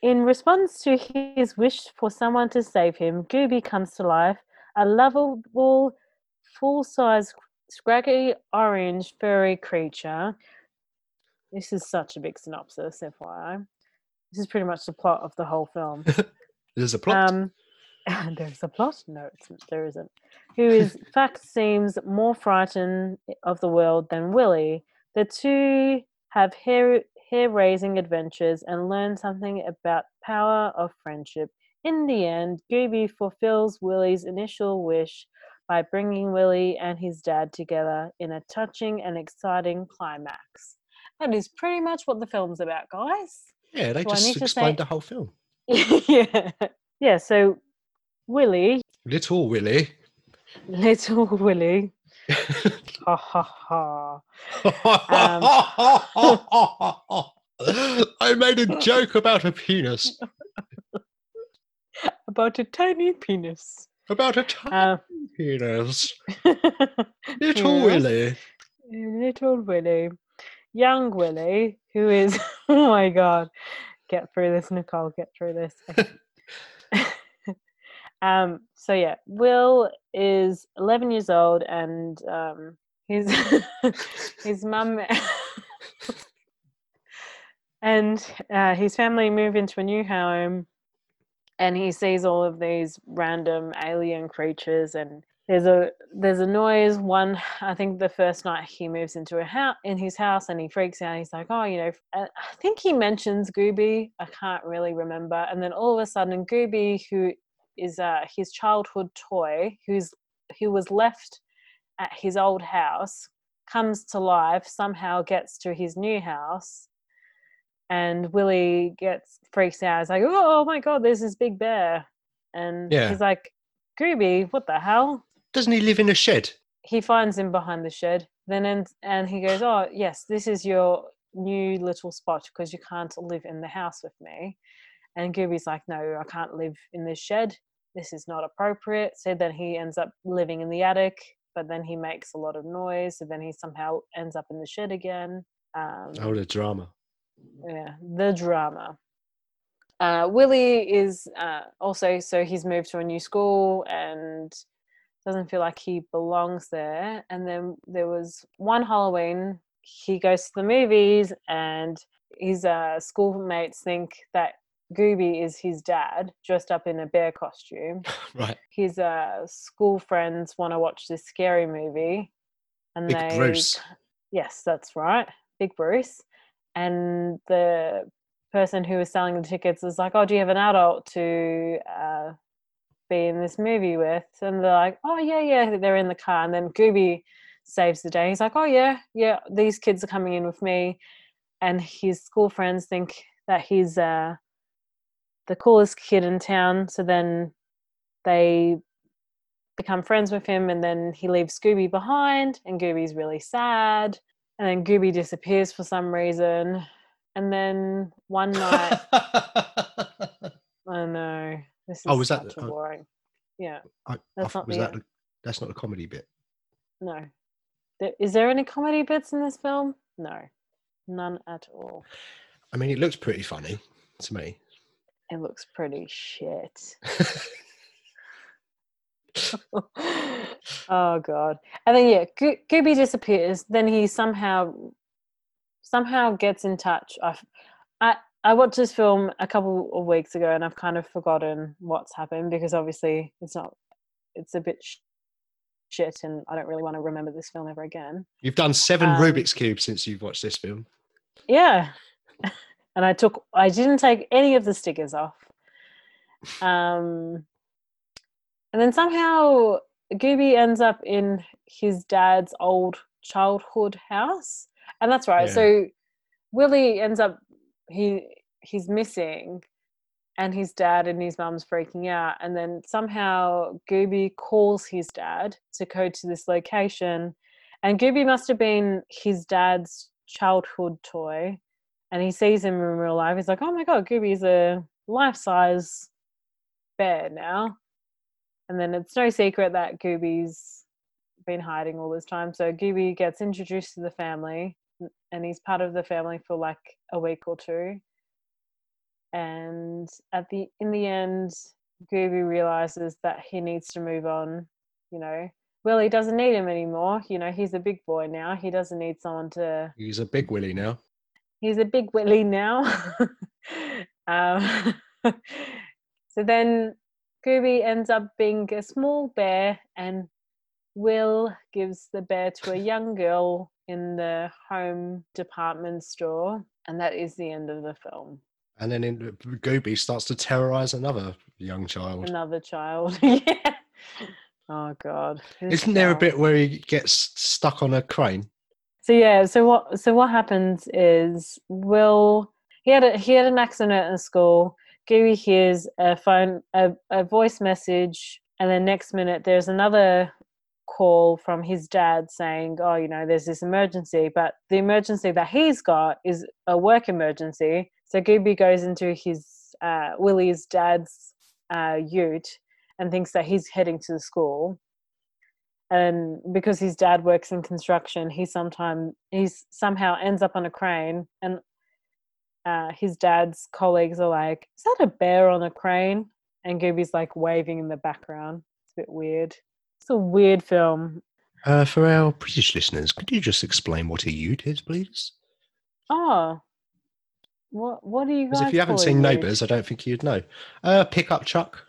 in response to his wish for someone to save him, Gooby comes to life, a lovable, full-size, scraggy orange furry creature. This is such a big synopsis, FYI. This is pretty much the plot of the whole film. There's a plot. Um, there's a plot? No, it's, there isn't. Who is, fact, seems more frightened of the world than Willie. The two have hair hair raising adventures and learn something about power of friendship. In the end, Gooby fulfills Willie's initial wish by bringing Willie and his dad together in a touching and exciting climax. That is pretty much what the film's about, guys. Yeah, they just explained say- the whole film. yeah. Yeah, so Willie, Little Willie. little Willie, ha ha ha. I made a joke about a penis. About a tiny penis. About a tiny Uh, penis. Little. Willie. little Willie, young Willie, who is, oh my God, get through this, Nicole, get through this. Okay. um, so yeah, Will is 11 years old and um, his, his mum and uh, his family move into a new home and he sees all of these random alien creatures and there's a there's a noise. One i think the first night he moves into a house in his house and he freaks out. He's like oh you know uh, i think he mentions gooby. I can't really remember. And then all of a sudden gooby who is uh, his childhood toy who's who was left at his old house comes to life somehow gets to his new house. And willie gets freaks out. He's like oh my god there's this big bear. And Yeah. he's like gooby what the hell Doesn't he live in a shed? he finds him behind the shed. Then and, and he goes oh yes this is your new little spot because you can't live in the house with me. And gooby's like no i can't live in this shed. This is not appropriate. So then he ends up living in the attic but then he makes a lot of noise. So then he somehow ends up in the shed again. Um, Oh, the drama. yeah the drama. Uh, willie is uh, also so he's moved to a new school and doesn't feel like he belongs there and then there was one halloween he goes to the movies and his uh, schoolmates think that gooby is his dad dressed up in a bear costume Right. his uh, school friends want to watch this scary movie and Big they Bruce. yes that's right big bruce and the person who was selling the tickets was like oh do you have an adult to uh, be in this movie with and they're like oh yeah yeah they're in the car and then gooby saves the day. He's like oh yeah yeah these kids are coming in with me and his school friends think that he's uh, the coolest kid in town so then they become friends with him and then he leaves Scooby behind and Gooby's really sad and then Gooby disappears for some reason and then one night I know this oh, is Oh, was that the- a oh. boring yeah. I, I That's thought- not was the that the, that's not the comedy bit. no. There, is there any comedy bits in this film? No. None at all. I mean, it looks pretty funny to me. it looks pretty shit. Oh god. And then yeah Go- gooby disappears. Then he somehow somehow gets in touch. I i i watched this film a couple of weeks ago and i've kind of forgotten what's happened because obviously it's not it's a bit sh- shit and i don't really want to remember this film ever again You've done seven Um, Rubik's cubes since you've watched this film. yeah and i took i didn't take any of the stickers off um and then somehow Gooby ends up in his dad's old childhood house, and that's right. Yeah. So Willie ends up he he's missing, and his dad and his mum's freaking out, and then somehow Gooby calls his dad to go to this location, and Gooby must have been his dad's childhood toy, and he sees him in real life. He's like, "Oh my god, Gooby's a life size bear now." And then it's no secret that Gooby's been hiding all this time. So Gooby gets introduced to the family and he's part of the family for like a week or two. And at the in the end, Gooby realizes that he needs to move on, you know. Willie doesn't need him anymore. You know, he's a big boy now. He doesn't need someone to He's a big Willie now. he's a big Willie now. um, so then Gooby ends up being a small bear, and Will gives the bear to a young girl in the home department store, and that is the end of the film. And then in, Gooby starts to terrorize another young child. Another child, yeah. Oh God, this Isn't there a bit where he gets stuck on a crane? So yeah, so what so what happens is Will he had a, he had an accident in school. Gooby hears a phone a, a voice message and then next minute there's another call from his dad saying, Oh, you know, there's this emergency, but the emergency that he's got is a work emergency. So Gooby goes into his uh, Willie's dad's uh, ute and thinks that he's heading to the school. And because his dad works in construction he sometimes he's somehow ends up on a crane and uh, his dad's colleagues are like is that a bear on a crane? And gooby's like waving in the background. It's a bit weird. It's a weird film. Uh, for our British listeners, could you just explain what a ute is, please? oh what what do you guys if you haven't seen? Neighbours, I don't think you'd know. A pickup truck,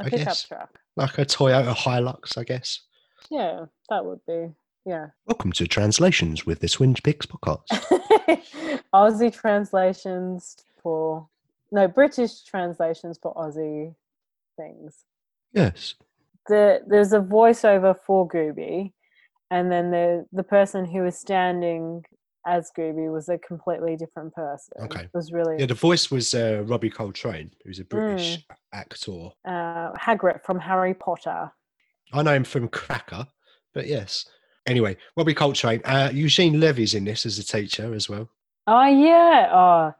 a I pickup guess. truck like a Toyota Hilux, I guess. yeah that would be yeah Welcome to Translations with the Twin Peaks podcast. Aussie translations for no British translations for Aussie things. yes. The there's a voiceover for Gooby, and then the the person who is standing as Gooby was a completely different person. Okay. it was really Yeah, the voice was uh, Robbie Coltrane, who's a British Mm. actor. uh, Hagrid from Harry Potter. I know him from Cracker, but yes. Anyway, Robbie Coltrane. Uh, Eugene Levy's in this as a teacher as well. Oh yeah, oh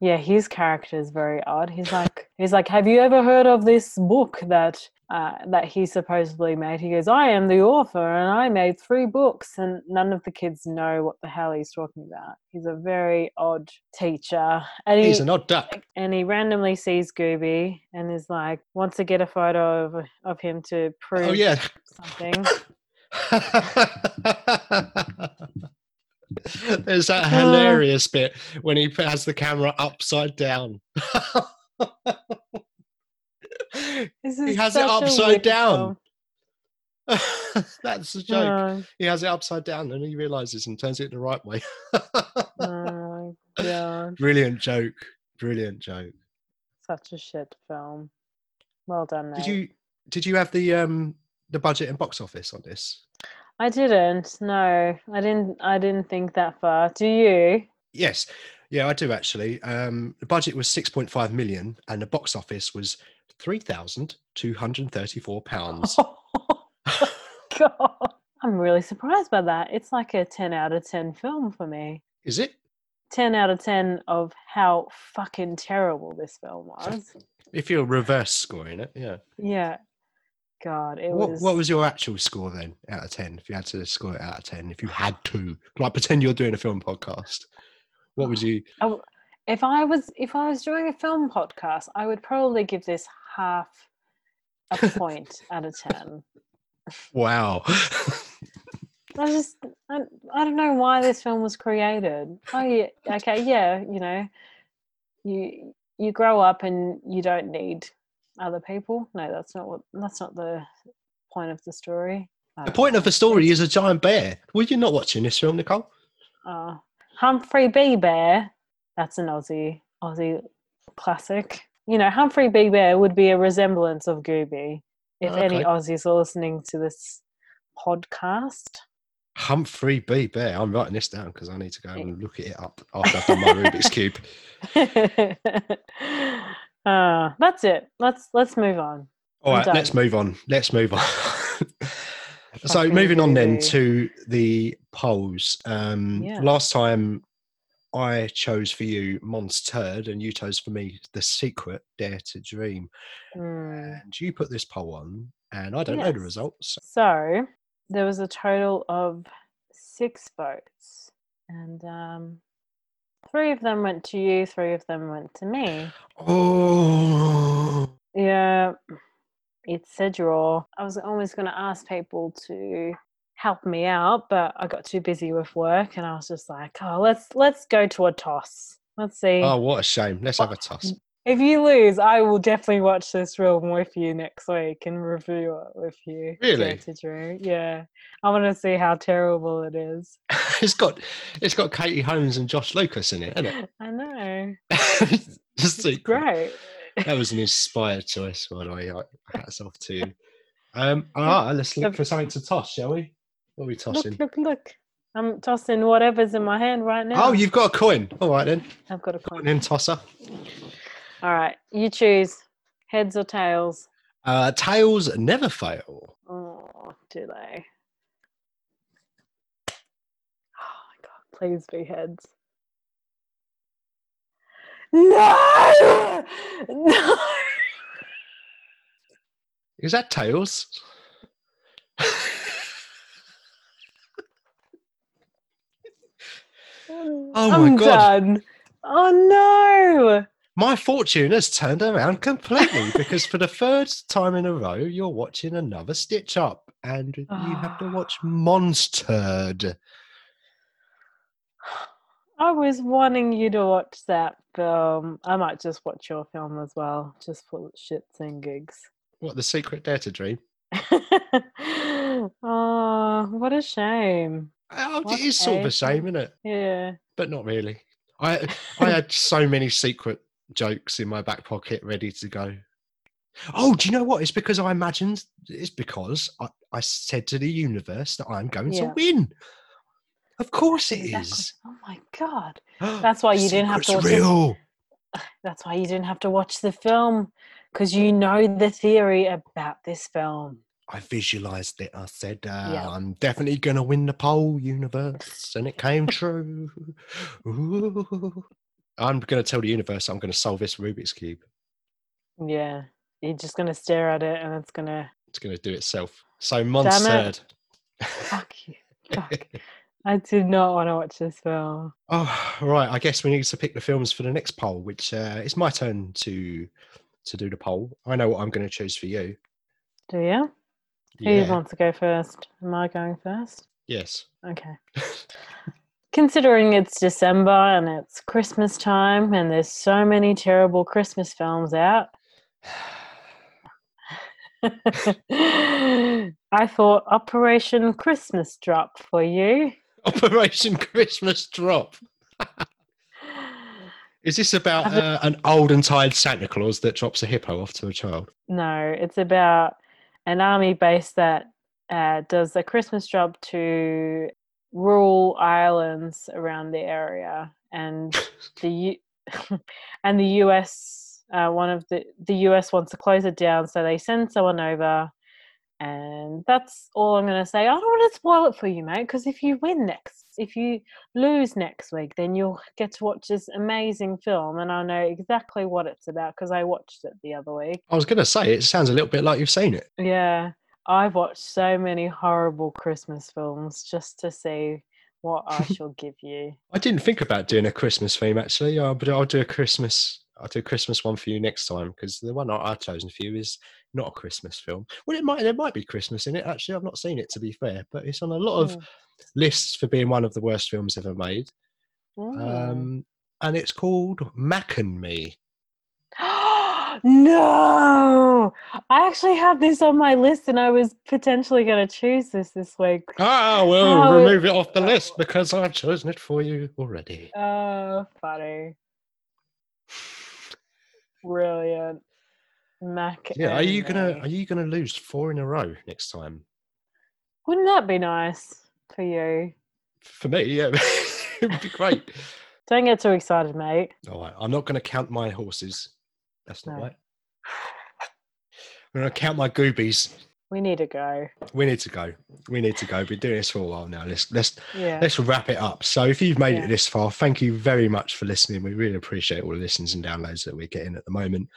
yeah. His character is very odd. He's like he's like, have you ever heard of this book that uh, that he supposedly made? He goes, I am the author, and I made three books, and none of the kids know what the hell he's talking about. He's a very odd teacher, and he He's an odd duck. and he randomly sees Gooby and is like wants to get a photo of of him to prove Oh, yeah. something. There's that Uh. hilarious bit when he has the camera upside down. He has it upside down. That's the joke. He has it upside down and he realizes and turns it the right way. oh my god. Brilliant joke. Brilliant joke. Such a shit film. Well done, mate. Did you did you have the um the budget and box office on this? I didn't. No, I didn't. I didn't think that far. Do you? Yes. Yeah, I do actually. Um the budget was 6.5 million and the box office was 3,234 pounds. God, I'm really surprised by that. It's like a ten out of ten film for me. Is it? Ten out of ten of how fucking terrible this film was. If you're reverse scoring it, yeah. Yeah. God, it What, was. what was your actual score then out of 10? If you had to score it out of 10, if you had to, like pretend you're doing a film podcast, what would you? Oh, if I was if I was doing a film podcast, I would probably give this half a point out of ten. Wow. I just I, I don't know why this film was created. Oh yeah, okay, yeah, you know, you you grow up and you don't need other people. No, that's not what that's not the point of the story. The point of the story is a giant bear. Were you not watching this film, Nicole? Uh, Humphrey B. Bear. That's an Aussie Aussie classic. You know, Humphrey B. Bear would be a resemblance of Gooby if any Aussies are listening to this podcast. Humphrey B. Bear. I'm writing this down because I need to go and look it up after I've done my Rubik's Cube. uh, that's it. Let's let's move on. All right, let's move on. Let's move on. so moving on then to the polls. Um, Yeah. Last time I chose for you Monstered and you chose for me The Secret Dare to Dream. Mm. And you put this poll on and I don't know the results. So there was a total of six votes, and um, three of them went to you, three of them went to me. Oh, Yeah, it's a draw. I was always going to ask people to help me out, but I got too busy with work, and I was just like, "Oh, let's let's go to a toss. Let's see. oh, what a shame. Let's have a toss. If you lose, I will definitely watch this film with you next week and review it with you. Really? Dream. Yeah, I want to see how terrible it is. it's got it's got Katie Holmes and Josh Lucas in it, isn't it? I know. it? The Secret. Great. That was an inspired choice, by the way. Hats off to you. Um, all right, let's Look- for something to toss, shall we? What are we tossing? Look, look, look. I'm tossing whatever's in my hand right now. Oh, you've got a coin. All right then. I've got a Coin coin. in tosser. All right, you choose heads or tails. Uh, tails never fail. Oh, do they? Oh my god, please be heads. No! No! Is that tails? Oh my I'm God. done. Oh no! My fortune has turned around completely because for the third time in a row, you're watching another Stitch Up, and you have to watch Monstered. I was wanting you to watch that film. I might just watch your film as well, just for shits and gigs. What the secret dare to dream? oh, what a shame. Oh, it is sort of a a shame, isn't it? Yeah. But not really. I I had so many secret jokes in my back pocket ready to go. Oh, do you know what? It's because I imagined. It's because I, I said to the universe that I'm going Yeah. to win. Of course it Exactly. is. Oh my god. That's why you didn't have to watch real. That's why you didn't have to watch the film because you know the theory about this film. I visualized it. I said, uh, Yeah. I'm definitely going to win the poll universe. And it came true. Ooh. I'm going to tell the universe I'm going to solve this Rubik's Cube. Yeah. You're just gonna stare at it and it's gonna It's going to do itself. So, Damn Monstered. it. fuck you. Fuck. I did not want to watch this film. Oh, right. I guess we need to pick the films for the next poll, which uh, it's my turn to to do the poll. I know what I'm going to choose for you. Do you? Who Yeah. wants to go first? Am I going first? Yes. Okay. Considering it's December and it's Christmas time and there's so many terrible Christmas films out, I thought Operation Christmas Drop for you. Operation Christmas Drop. Is this about uh, an old and tired Santa Claus that drops a hippo off to a child? No, it's about an army base that uh, does a Christmas job to rural islands around the area, and the U- and the US, uh, one of the the US wants to close it down, so they send someone over, and that's all I'm going to say. I don't want to spoil it for you, mate, because if you win next, if you lose next week, then you'll get to watch this amazing film, and I'll know exactly what it's about because I watched it the other week. I was going to say, it sounds a little bit like you've seen it. Yeah, I've watched so many horrible Christmas films just to see what I shall give you. I didn't think about doing a Christmas theme actually, but I'll do a Christmas. I'll do a Christmas one for you next time because the one I've chosen for you is not a Christmas film. Well, it might there might be Christmas in it. Actually, I've not seen it to be fair, but it's on a lot of Mm. lists for being one of the worst films ever made. Mm. Um, and it's called Mac and Me. no, I actually have this on my list, and I was potentially going to choose this this week. Ah, well, it- remove it off the list because I've chosen it for you already. Oh, funny, brilliant. Mac. Yeah, are you gonna are you gonna lose four in a row next time? Wouldn't that be nice for you? For me, yeah, it would be great. Don't get too excited, mate. All right, I'm not going to count my horses. That's not No. right. I'm going to count my goobies. We need to go. We need to go. We need to go. We've been doing this for a while now. Let's let's Yeah. let's wrap it up. So if you've made Yeah. it this far, thank you very much for listening. We really appreciate all the listens and downloads that we're getting at the moment.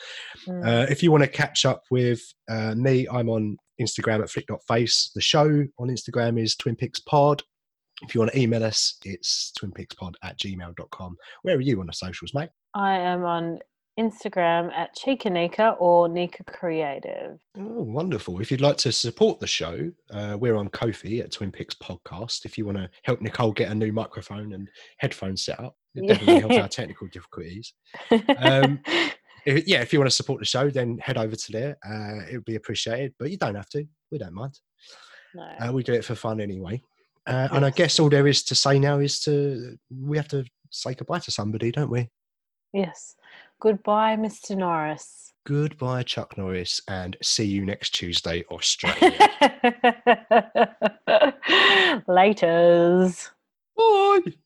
Mm. Uh, if you want to catch up with uh, me, I'm on Instagram at flick.face. The show on Instagram is Twin Peaks Pod. If you want to email us, it's twinpeakspod at gmail.com. Where are you on the socials, mate? I am on Instagram at Chica Nika or Nika Creative. Oh, wonderful. If you'd like to support the show, uh, we're on Ko-fi at Twin Peaks Podcast. If you want to help Nicole get a new microphone and headphones set up, it definitely helps our technical difficulties. Um, If, yeah, if you want to support the show, then head over to there. Uh, it would be appreciated, but you don't have to. We don't mind. no. Uh, we do it for fun anyway. Uh, And I guess all there is to say now is to we have to say goodbye to somebody, don't we? yes. Goodbye, Mr. Norris. Goodbye, Chuck Norris, and see you next Tuesday, Australia. Laters. Bye.